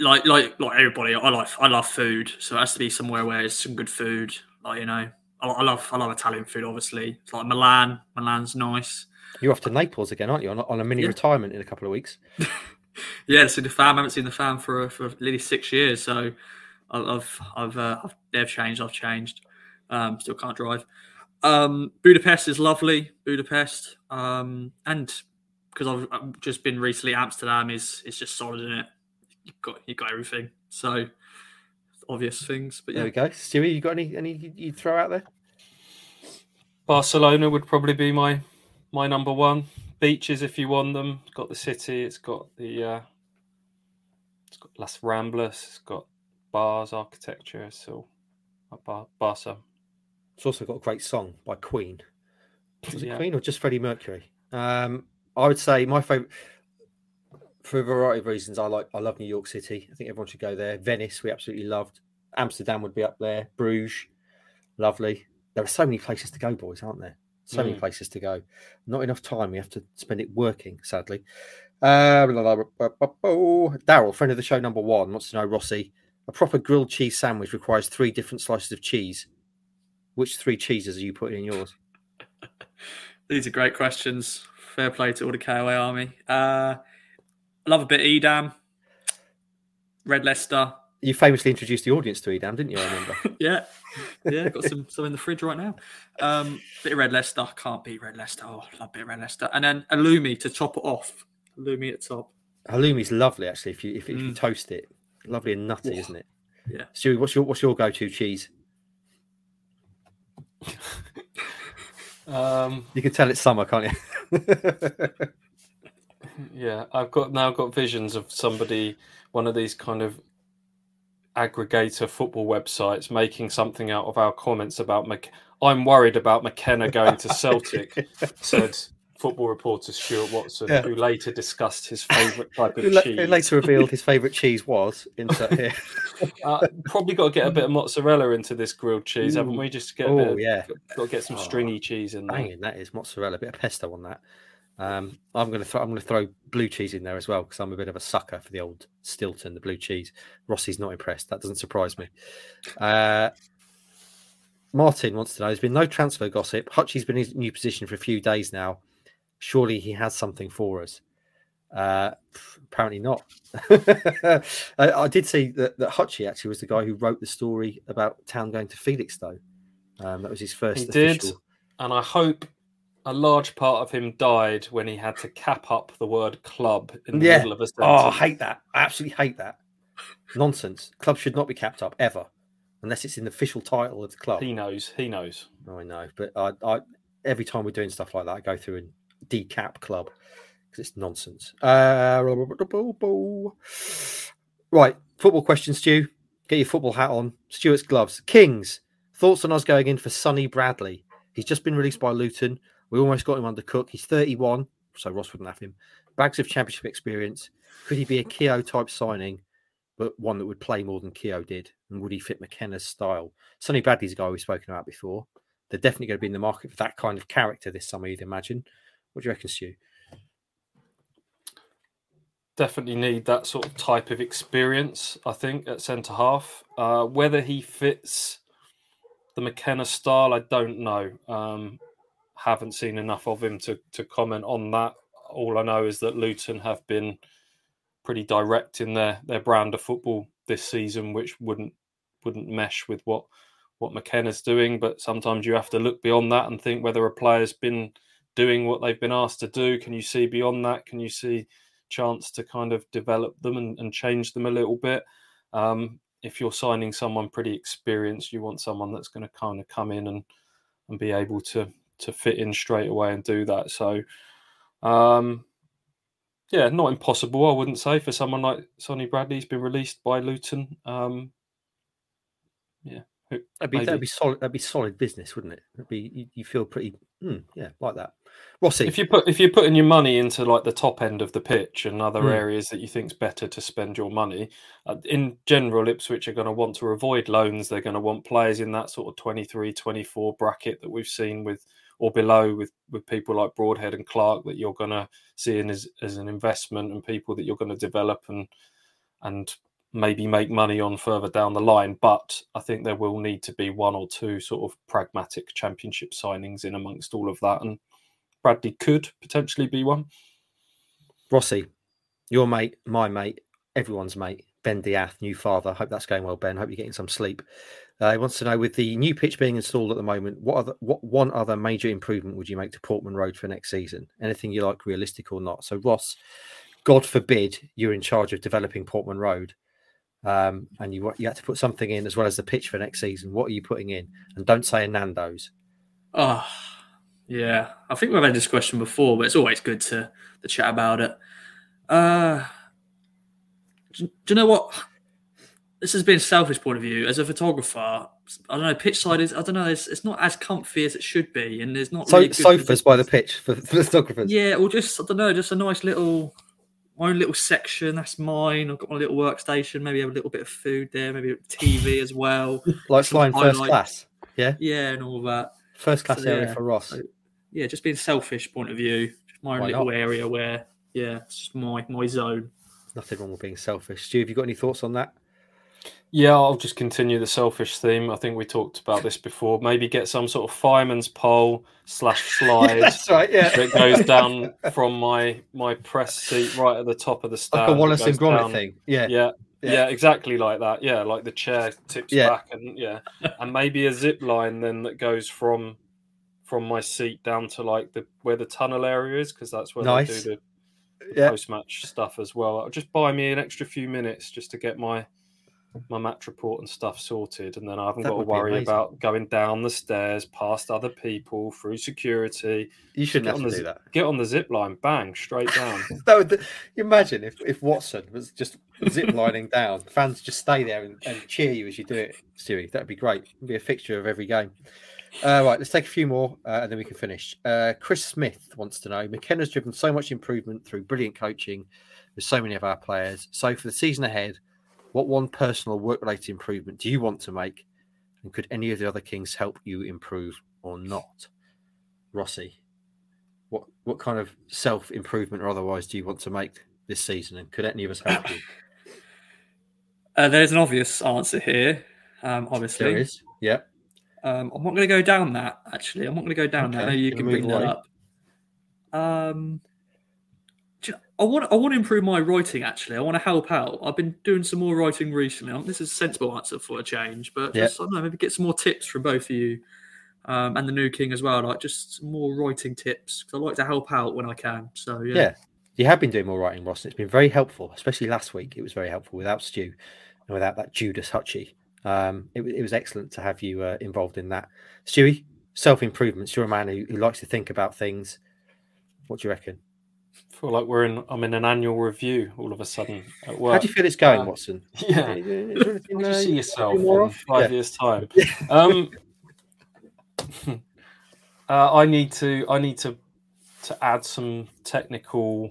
Like like like everybody, I like I love food, so it has to be somewhere where there's some good food. Like you know, I, I love I love Italian food. Obviously, it's like Milan. Milan's nice. You're off to Naples again, aren't you? On, a- on a mini Yeah. retirement in a couple of weeks. Yeah, see the fam. I haven't seen the fam for for nearly six years, so I've I've uh, I've they've changed. I've changed. Um, still can't drive. Um, Budapest is lovely. Budapest, um, and because I've, I've just been recently, Amsterdam is is just solid in it. You got you got everything. So obvious things, but There we go. Stewie, you got any any you- throw out there? Barcelona would probably be my my number one. Beaches, if you want them. It's got the city. It's got the uh, it's got Las Ramblas. It's got bars, architecture. So Bar- Barca. It's also got a great song by Queen. Was it Yeah. Queen or just Freddie Mercury? Um, I would say my favorite, for a variety of reasons, I like I love New York City. I think everyone should go there. Venice, we absolutely loved. Amsterdam would be up there. Bruges, lovely. There are so many places to go, boys, aren't there? So many Mm. places to go. Not enough time. We have to spend it working, sadly. Uh. Daryl, friend of the show, number one, wants to know Rossi. A proper grilled cheese sandwich requires three different slices of cheese. Which three cheeses are you putting in yours? these are great questions. Fair play to all the KOA army. Uh, love a bit of Edam, Red Leicester. You famously introduced the audience to Edam, didn't you? I remember. Yeah, yeah, got some some in the fridge right now. Um, bit of Red Leicester, can't beat Red Leicester. Oh, love a bit of Red Leicester, and then Halloumi to top it off. Halloumi at top. Halloumi's lovely, actually. If you if, if you Mm. toast it, lovely and nutty, isn't it? yeah. Stewie, what's your what's your go-to cheese? Um, You can tell it's summer, can't you? yeah, I've got now got visions of somebody, one of these kind of aggregator football websites, making something out of our comments about. Mc- I'm worried about McKenna going to Celtic. said football reporter Stuart Watson, Yeah. who later discussed his favourite type of cheese. who later revealed his favourite cheese was insert here. Uh, probably got to get a bit of mozzarella into this grilled cheese, haven't we? Just to get a bit. Oh Of, yeah, Got to get some Oh, stringy cheese in there. banging that is mozzarella, a bit of pesto on that. Um, I'm going to throw I'm going to throw blue cheese in there as well because I'm a bit of a sucker for the old Stilton, the blue cheese. Rossi's not impressed. That doesn't surprise me. Uh, Martin wants to know: There's been no transfer gossip. Hutchie's been in his new position for a few days now. Surely he has something for us. Uh, apparently not. I, I did see that, that Hutchie actually was the guy who wrote the story about Town going to Felixstowe. Um, that was his first He did. and I hope a large part of him died when he had to cap up the word club in the Yeah. middle of a sentence. Oh, I hate that. I absolutely hate that. Nonsense. Clubs should not be capped up ever, unless it's in the official title of the club. He knows. He knows. Oh, I know, but I, I every time we're doing stuff like that, I go through and decap club because it's nonsense. Uh, right, football question, Stu. Get your football hat on. Stuart's gloves. Kings. Thoughts on us going in for Sonny Bradley? He's just been released by Luton. We almost got him under Cook. He's 31, so Ross wouldn't have him. Bags of championship experience. Could he be a Keogh type signing, but one that would play more than Keogh did? And would he fit McKenna's style? Sonny Bradley's a guy we've spoken about before. They're definitely going to be in the market for that kind of character this summer, you'd imagine. What do you reckon, Stu? Definitely need that sort of type of experience. I think at centre half. Uh, whether he fits the McKenna style, I don't know. Um, haven't seen enough of him to to comment on that. All I know is that Luton have been pretty direct in their their brand of football this season, which wouldn't wouldn't mesh with what what McKenna's doing. But sometimes you have to look beyond that and think whether a player's been doing what they've been asked to do. Can you see beyond that? Can you see chance to kind of develop them and, and change them a little bit? Um, if you're signing someone pretty experienced, you want someone that's going to kind of come in and and be able to to fit in straight away and do that. So, um, yeah, not impossible. I wouldn't say for someone like Sonny Bradley. He's been released by Luton. Um, yeah, That'd be, Maybe. that'd be solid. That'd be solid business, wouldn't it? That'd be you, you feel pretty, mm, yeah, like that. Rossi, if you put if you're putting your money into like the top end of the pitch and other Hmm. areas that you think's better to spend your money, uh, in general, Ipswich are going to want to avoid loans. They're going to want players in that sort of 23, 24 bracket that we've seen with or below with with people like Broadhead and Clarke that you're going to see in as, as an investment and people that you're going to develop and and maybe make money on further down the line. But I think there will need to be one or two sort of pragmatic championship signings in amongst all of that. And Bradley could potentially be one. Rossi, your mate, my mate, everyone's mate, Ben Diath, new father. Hope that's going well, Ben. Hope you're getting some sleep. Uh, he wants to know with the new pitch being installed at the moment, what other what one other major improvement would you make to Portman Road for next season? Anything you like, realistic or not? So Ross, God forbid you're in charge of developing Portman Road, um, and you you had to put something in as well as the pitch for next season. What are you putting in? And don't say a Nando's. Oh, yeah. I think we've had this question before, but it's always good to, to chat about it. Uh, do, do you know what? This has been a selfish point of view. As a photographer, I don't know, pitch side is, I don't know, it's, it's not as comfy as it should be. And there's not So really good sofas by the pitch for, for photographers. Yeah, or just, I don't know, just a nice little, my own little section. That's mine. I've got my little workstation. Maybe have a little bit of food there, maybe a TV as well. like flying first highlight. class. Yeah, Yeah, and all that. first class So, area yeah. for Ross. So- Yeah, just being selfish point of view. Just my own Why little not? area where, yeah, it's just my my zone. Nothing wrong with being selfish. Stu, have you got any thoughts on that? Yeah, I'll just continue the selfish theme. I think we talked about this before. Maybe get some sort of fireman's pole slash slide That's right. Yeah, that goes down from my my press seat right at the top of the stand. like a Wallace and Gromit down- thing. Yeah, Yeah, Yeah. yeah, exactly like that. Yeah, like the chair tips Yeah. back and yeah, and maybe a zip line then that goes from from my seat down to like the where the tunnel area is because that's where Nice. they do the yeah. post match stuff as well. It'll just buy me an extra few minutes just to get my my match report and stuff sorted, and then I haven't That got to worry about going down the stairs past other people through security. You shouldn't Get have on to the do that. Get on the zip line, bang, straight down. That would imagine if, if Watson was just zip lining down, fans just stay there and, and cheer you as you do it, Stewie. That'd be great. It'd be a fixture of every game. Uh, right, let's take a few more uh, and then we can finish. Uh, Chris Smith wants to know McKenna's driven so much improvement through brilliant coaching with so many of our players. So, for the season ahead, what one personal work related improvement do you want to make? And could any of the other Kings help you improve or not? Rossi, what what kind of self improvement or otherwise do you want to make this season? And could any of us help you? Uh, there's an obvious answer here, um, obviously. is. Yeah. Um, I'm not going to go down that. Actually, I'm not going to go down that. I know you gonna can bring that up. Um, I want I want to improve my writing. Actually, I want to help out. I've been doing some more writing recently. This is a sensible answer for a change, but Yeah. just I don't know, maybe get some more tips from both of you um, and the new king as well. Like just some more writing tips because I like to help out when I can. So yeah, Yeah. You have been doing more writing, Ross, and it's been very helpful, especially last week. It was very helpful without Stu and without that Judas Hutchie. Um, it, it was excellent to have you uh, involved in that. Stewie, self improvements. You're a man who, who likes to think about things. What do you reckon? Feel like we're in. I'm in an annual review all of a sudden at work. How do you feel it's going, uh, Watson? yeah. Is there anything, How do you see yourself in five Yeah. years' time? Um, uh, I need to. I need to to add some technical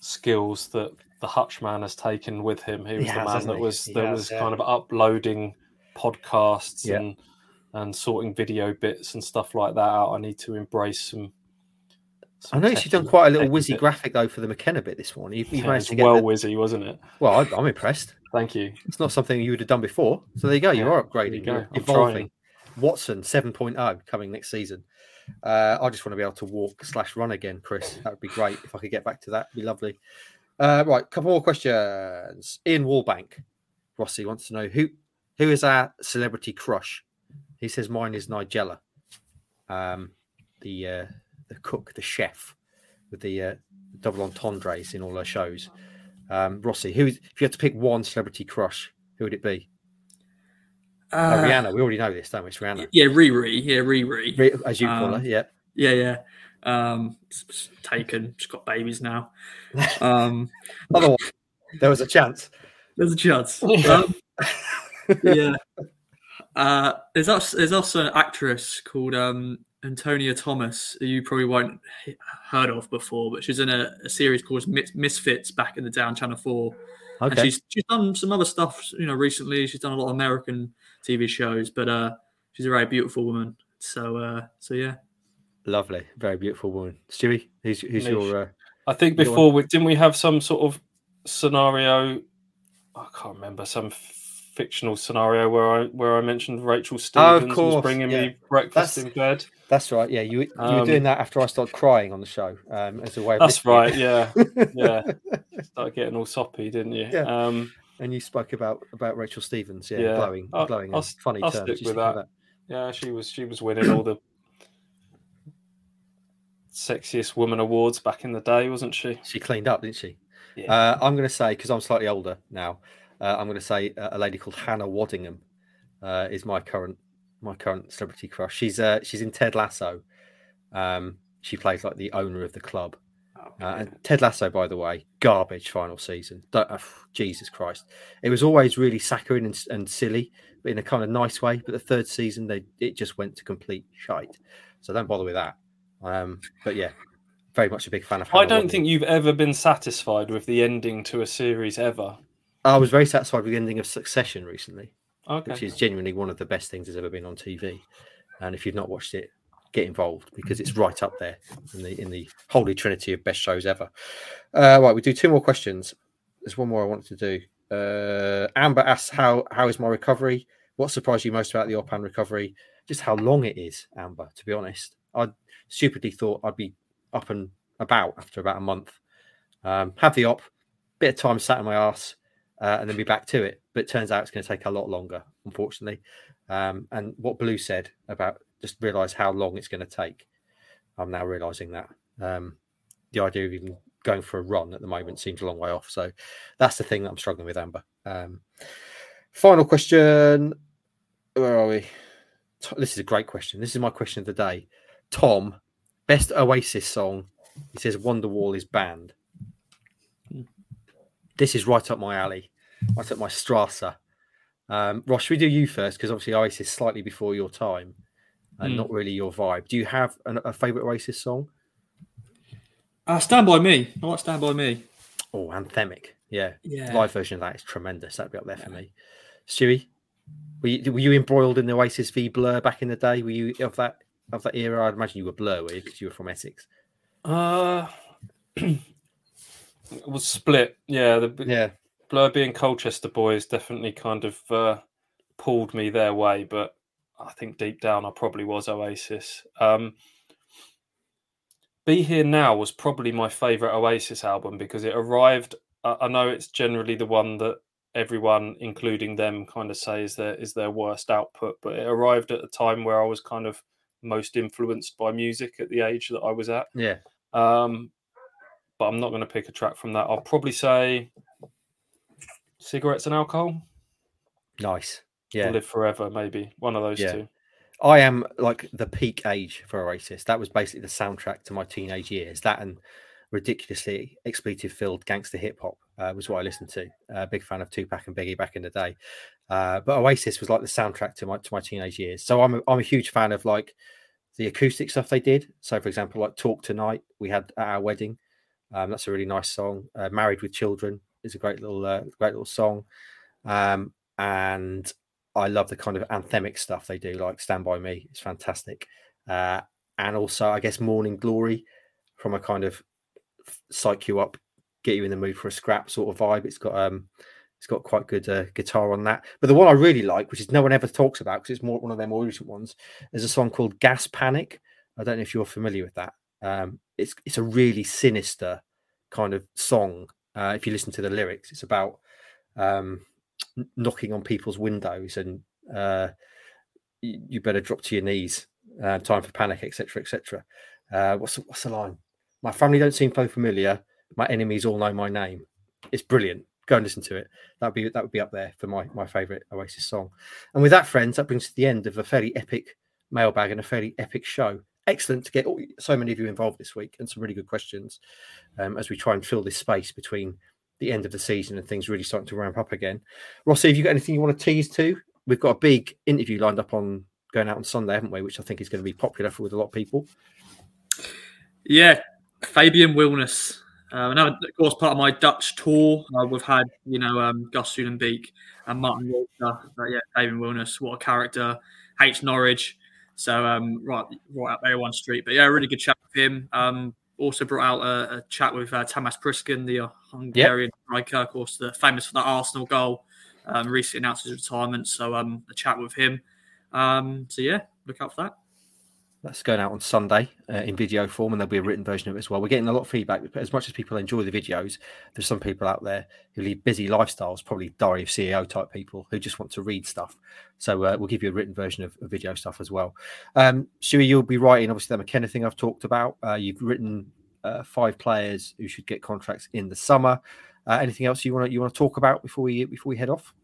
skills that the Hutchman has taken with him. He was He the has, man that he? was that has, was yeah. kind of uploading podcasts Yeah. and and sorting video bits and stuff like that out. I need to embrace some. I noticed you've done quite a little whizzy bit. graphic though for the McKenna bit this morning. You've, you've Yeah, managed to get well the- whizzy, wasn't it? well. I, I'm impressed. Thank you. It's not something you would have done before. So there you go. You Yeah, are upgrading. you go. You're evolving. trying. Watson 7.0 coming next season. Uh, I just want to be able to walk slash run again, Chris. That would be great if I could get back to that. It'd be lovely. Uh, right, couple more questions. Ian Wallbank, Rossi wants to know who who is our celebrity crush. He says mine is Nigella, um, the uh, the cook, the chef with the uh, double entendres in all her shows. Um, Rossi, who if you had to pick one celebrity crush, who would it be? Uh, Uh, Rihanna. We already know this, don't we? It's Rihanna, yeah, Riri, yeah, Riri, Ri- as you call Um, her. Yeah. yeah, yeah. Um, taken. She's got babies now. Um, Otherwise, there was a chance. There's a chance. Um, yeah. Uh, there's also, there's also an actress called um, Antonia Thomas, who you probably won't heard of before, but she's in a, a series called Misfits back in the Down Channel 4. Okay. And she's, she's done some other stuff, you know, recently. She's done a lot of American TV shows, but uh, she's a very beautiful woman. So, uh, so yeah. Lovely. Very beautiful woman. Stewie, who's, who's Niche. your. Uh, I think before we didn't we have some sort of scenario. I can't remember some fictional scenario where I where I mentioned Rachel Stevens Oh, course, was bringing yeah. me breakfast That's- in bed. That's right. Yeah, you you were Um, doing that after I started crying on the show um, as a way of. That's right. Yeah, yeah. Started getting all soppy, didn't you? Yeah. Um, and you spoke about about Rachel Stevens. Yeah, Yeah. glowing, I'll- glowing, I'll funny I'll terms. stick with stick that. yeah, she was she was winning all the sexiest woman awards back in the day, wasn't she? She cleaned up, didn't she? Yeah. Uh, I'm going to say because I'm slightly older now. Uh, I'm going to say uh, a lady called Hannah Waddingham uh, is my current my current celebrity crush. She's uh, she's in Ted Lasso. Um, she plays like the owner of the club. Uh, and Ted Lasso, by the way, garbage final season. Don't, uh, Jesus Christ, it was always really saccharine and, and silly, but in a kind of nice way. But the third season, they it just went to complete shite. So don't bother with that. Um, but yeah, very much a big fan of. I don't think you've ever been satisfied with the ending to a series ever. I was very satisfied with the ending of Succession recently, Okay. which is genuinely one of the best things that's ever been on TV. And if you've not watched it, get involved because it's right up there in the in the holy trinity of best shows ever. Uh, right, we do two more questions. There's one more I wanted to do. Uh, Amber asks, "How how is my recovery? What surprised you most about the Opan recovery? Just how long it is, Amber. To be honest, I stupidly thought I'd be up and about after about a month. Um, have the op, bit of time sat in my ass, uh, and then be back to it. But turns out it's going to take a lot longer, unfortunately. Um, and what Blue said about just realize how long it's going to take. I'm now realizing that um, the idea of even going for a run at the moment seems a long way off. So that's the thing that I'm struggling with, Amber. Um, final question. Where are we? This is a great question. This is my question of the day. Tom, best Oasis song. He says Wonderwall is banned. This is right up my alley, right up my Strasser. Um, Ross, should we do you first? Because obviously Oasis is slightly before your time and Hmm. not really your vibe. Do you have an, a favorite Oasis song? Uh, Stand by me. I like Stand by me. Oh, anthemic. Yeah. Yeah. Live version of that is tremendous. That'd be up there for me. Stewie, were you, were you embroiled in the Oasis v Blur back in the day? Were you of that of that era? I'd imagine you were Blur, were you? Because you were from Essex. Uh, it was split. Yeah, the Yeah. Blur being Colchester boys definitely kind of uh, pulled me their way, but I think deep down I probably was Oasis. Um, Be Here Now was probably my favourite Oasis album because it arrived. I I know it's generally the one that everyone, including them, kind of say is their is their worst output, but it arrived at a time where I was kind of most influenced by music at the age that I was at. Yeah. Um, but I'm not going to pick a track from that. I'll probably say cigarettes and alcohol. Nice. Yeah. Live forever, maybe one of those Yeah. two. I am like the peak age for Oasis. That was basically the soundtrack to my teenage years. That and ridiculously expletive filled gangster hip hop uh, was what I listened to. Uh, big fan of Tupac and Biggie back in the day. Uh, but Oasis was like the soundtrack to my to my teenage years. So I'm a, I'm a huge fan of like the acoustic stuff they did. So for example, like Talk Tonight, we had at our wedding. Um, that's a really nice song. Uh, Married with Children is a great little uh, great little song. Um, and I love the kind of anthemic stuff they do, like Stand By Me. It's fantastic. Uh, and also, I guess, Morning Glory from a kind of psych you up, get you in the mood for a scrap sort of vibe. It's got um, it's got quite good uh, guitar on that. But the one I really like, which is no one ever talks about because it's more one of their more recent ones, is a song called Gas Panic. I don't know if you're familiar with that. Um, it's it's a really sinister kind of song. Uh, if you listen to the lyrics, it's about um, knocking on people's windows and uh, you, you better drop to your knees. Uh, time for panic, etc., etc. Uh, what's the, what's the line? My family don't seem so familiar. My enemies all know my name. It's brilliant. Go and listen to it. That'd be that would be up there for my my favorite Oasis song. And with that, friends, that brings to the end of a fairly epic mailbag and a fairly epic show. Excellent to get all, so many of you involved this week and some really good questions um, as we try and fill this space between the end of the season and things really starting to ramp up again. Rossi, have you got anything you want to tease to? We've got a big interview lined up on going out on Sunday, haven't we? Which I think is going to be popular for with a lot of people. Yeah, Fabian Wilnis. Um, and of course, part of my Dutch tour, uh, we've had you know um, Gus Uhlenbeek and Martin Walter. But yeah, Fabian Wilnis, what a character. Hates Norwich, so um, right, right up A1 Street. But yeah, really good chat with him. Um, also brought out a, a chat with uh, Tamas Priskin, the uh, Hungarian striker, of course, the famous for that Arsenal goal. Um, recently announced his retirement, so um, a chat with him. Um, so yeah, look out for that. That's going out on Sunday uh, in video form, and there'll be a written version of it as well. We're getting a lot of feedback. As much as people enjoy the videos, there's some people out there who lead busy lifestyles, probably diary of CEO type people who just want to read stuff. So uh, we'll give you a written version of, of video stuff as well. Um, Stewie, you'll be writing obviously the McKenna thing I've talked about. Uh, you've written uh, five players who should get contracts in the summer. Uh, anything else you want to you want to talk about before we before we head off?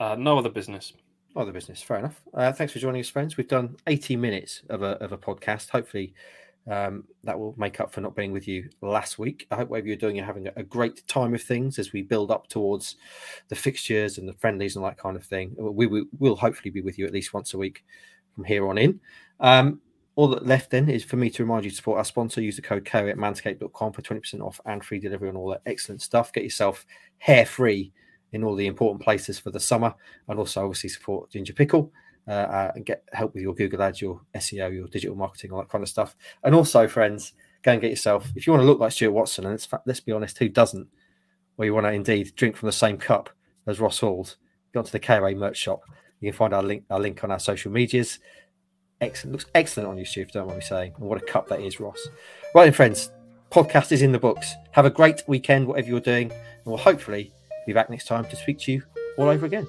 Uh, no other business. The business. Fair enough. Uh, thanks for joining us, friends. We've done 80 minutes of a, of a podcast. Hopefully, um, that will make up for not being with you last week. I hope whatever you're doing, you're having a great time of things as we build up towards the fixtures and the friendlies and that kind of thing. We, we will hopefully be with you at least once a week from here on in. Um, all that left then is for me to remind you to support our sponsor. Use the code KOA at manscaped.com for 20% off and free delivery on all that excellent stuff. Get yourself hair free in all the important places for the summer, and also obviously support Ginger Pickle uh, uh, and get help with your Google ads, your SEO, your digital marketing, all that kind of stuff. And also, friends, go and get yourself if you want to look like Stuart Watson, and let's, let's be honest, who doesn't? Or you want to indeed drink from the same cup as Ross Halls, go onto the KOA merch shop. You can find our link our link on our social medias. Excellent, looks excellent on you, Stu, don't mind me saying. And what a cup that is, Ross. Right then, friends, podcast is in the books. Have a great weekend, whatever you're doing, and we'll hopefully be back next time to speak to you all over again.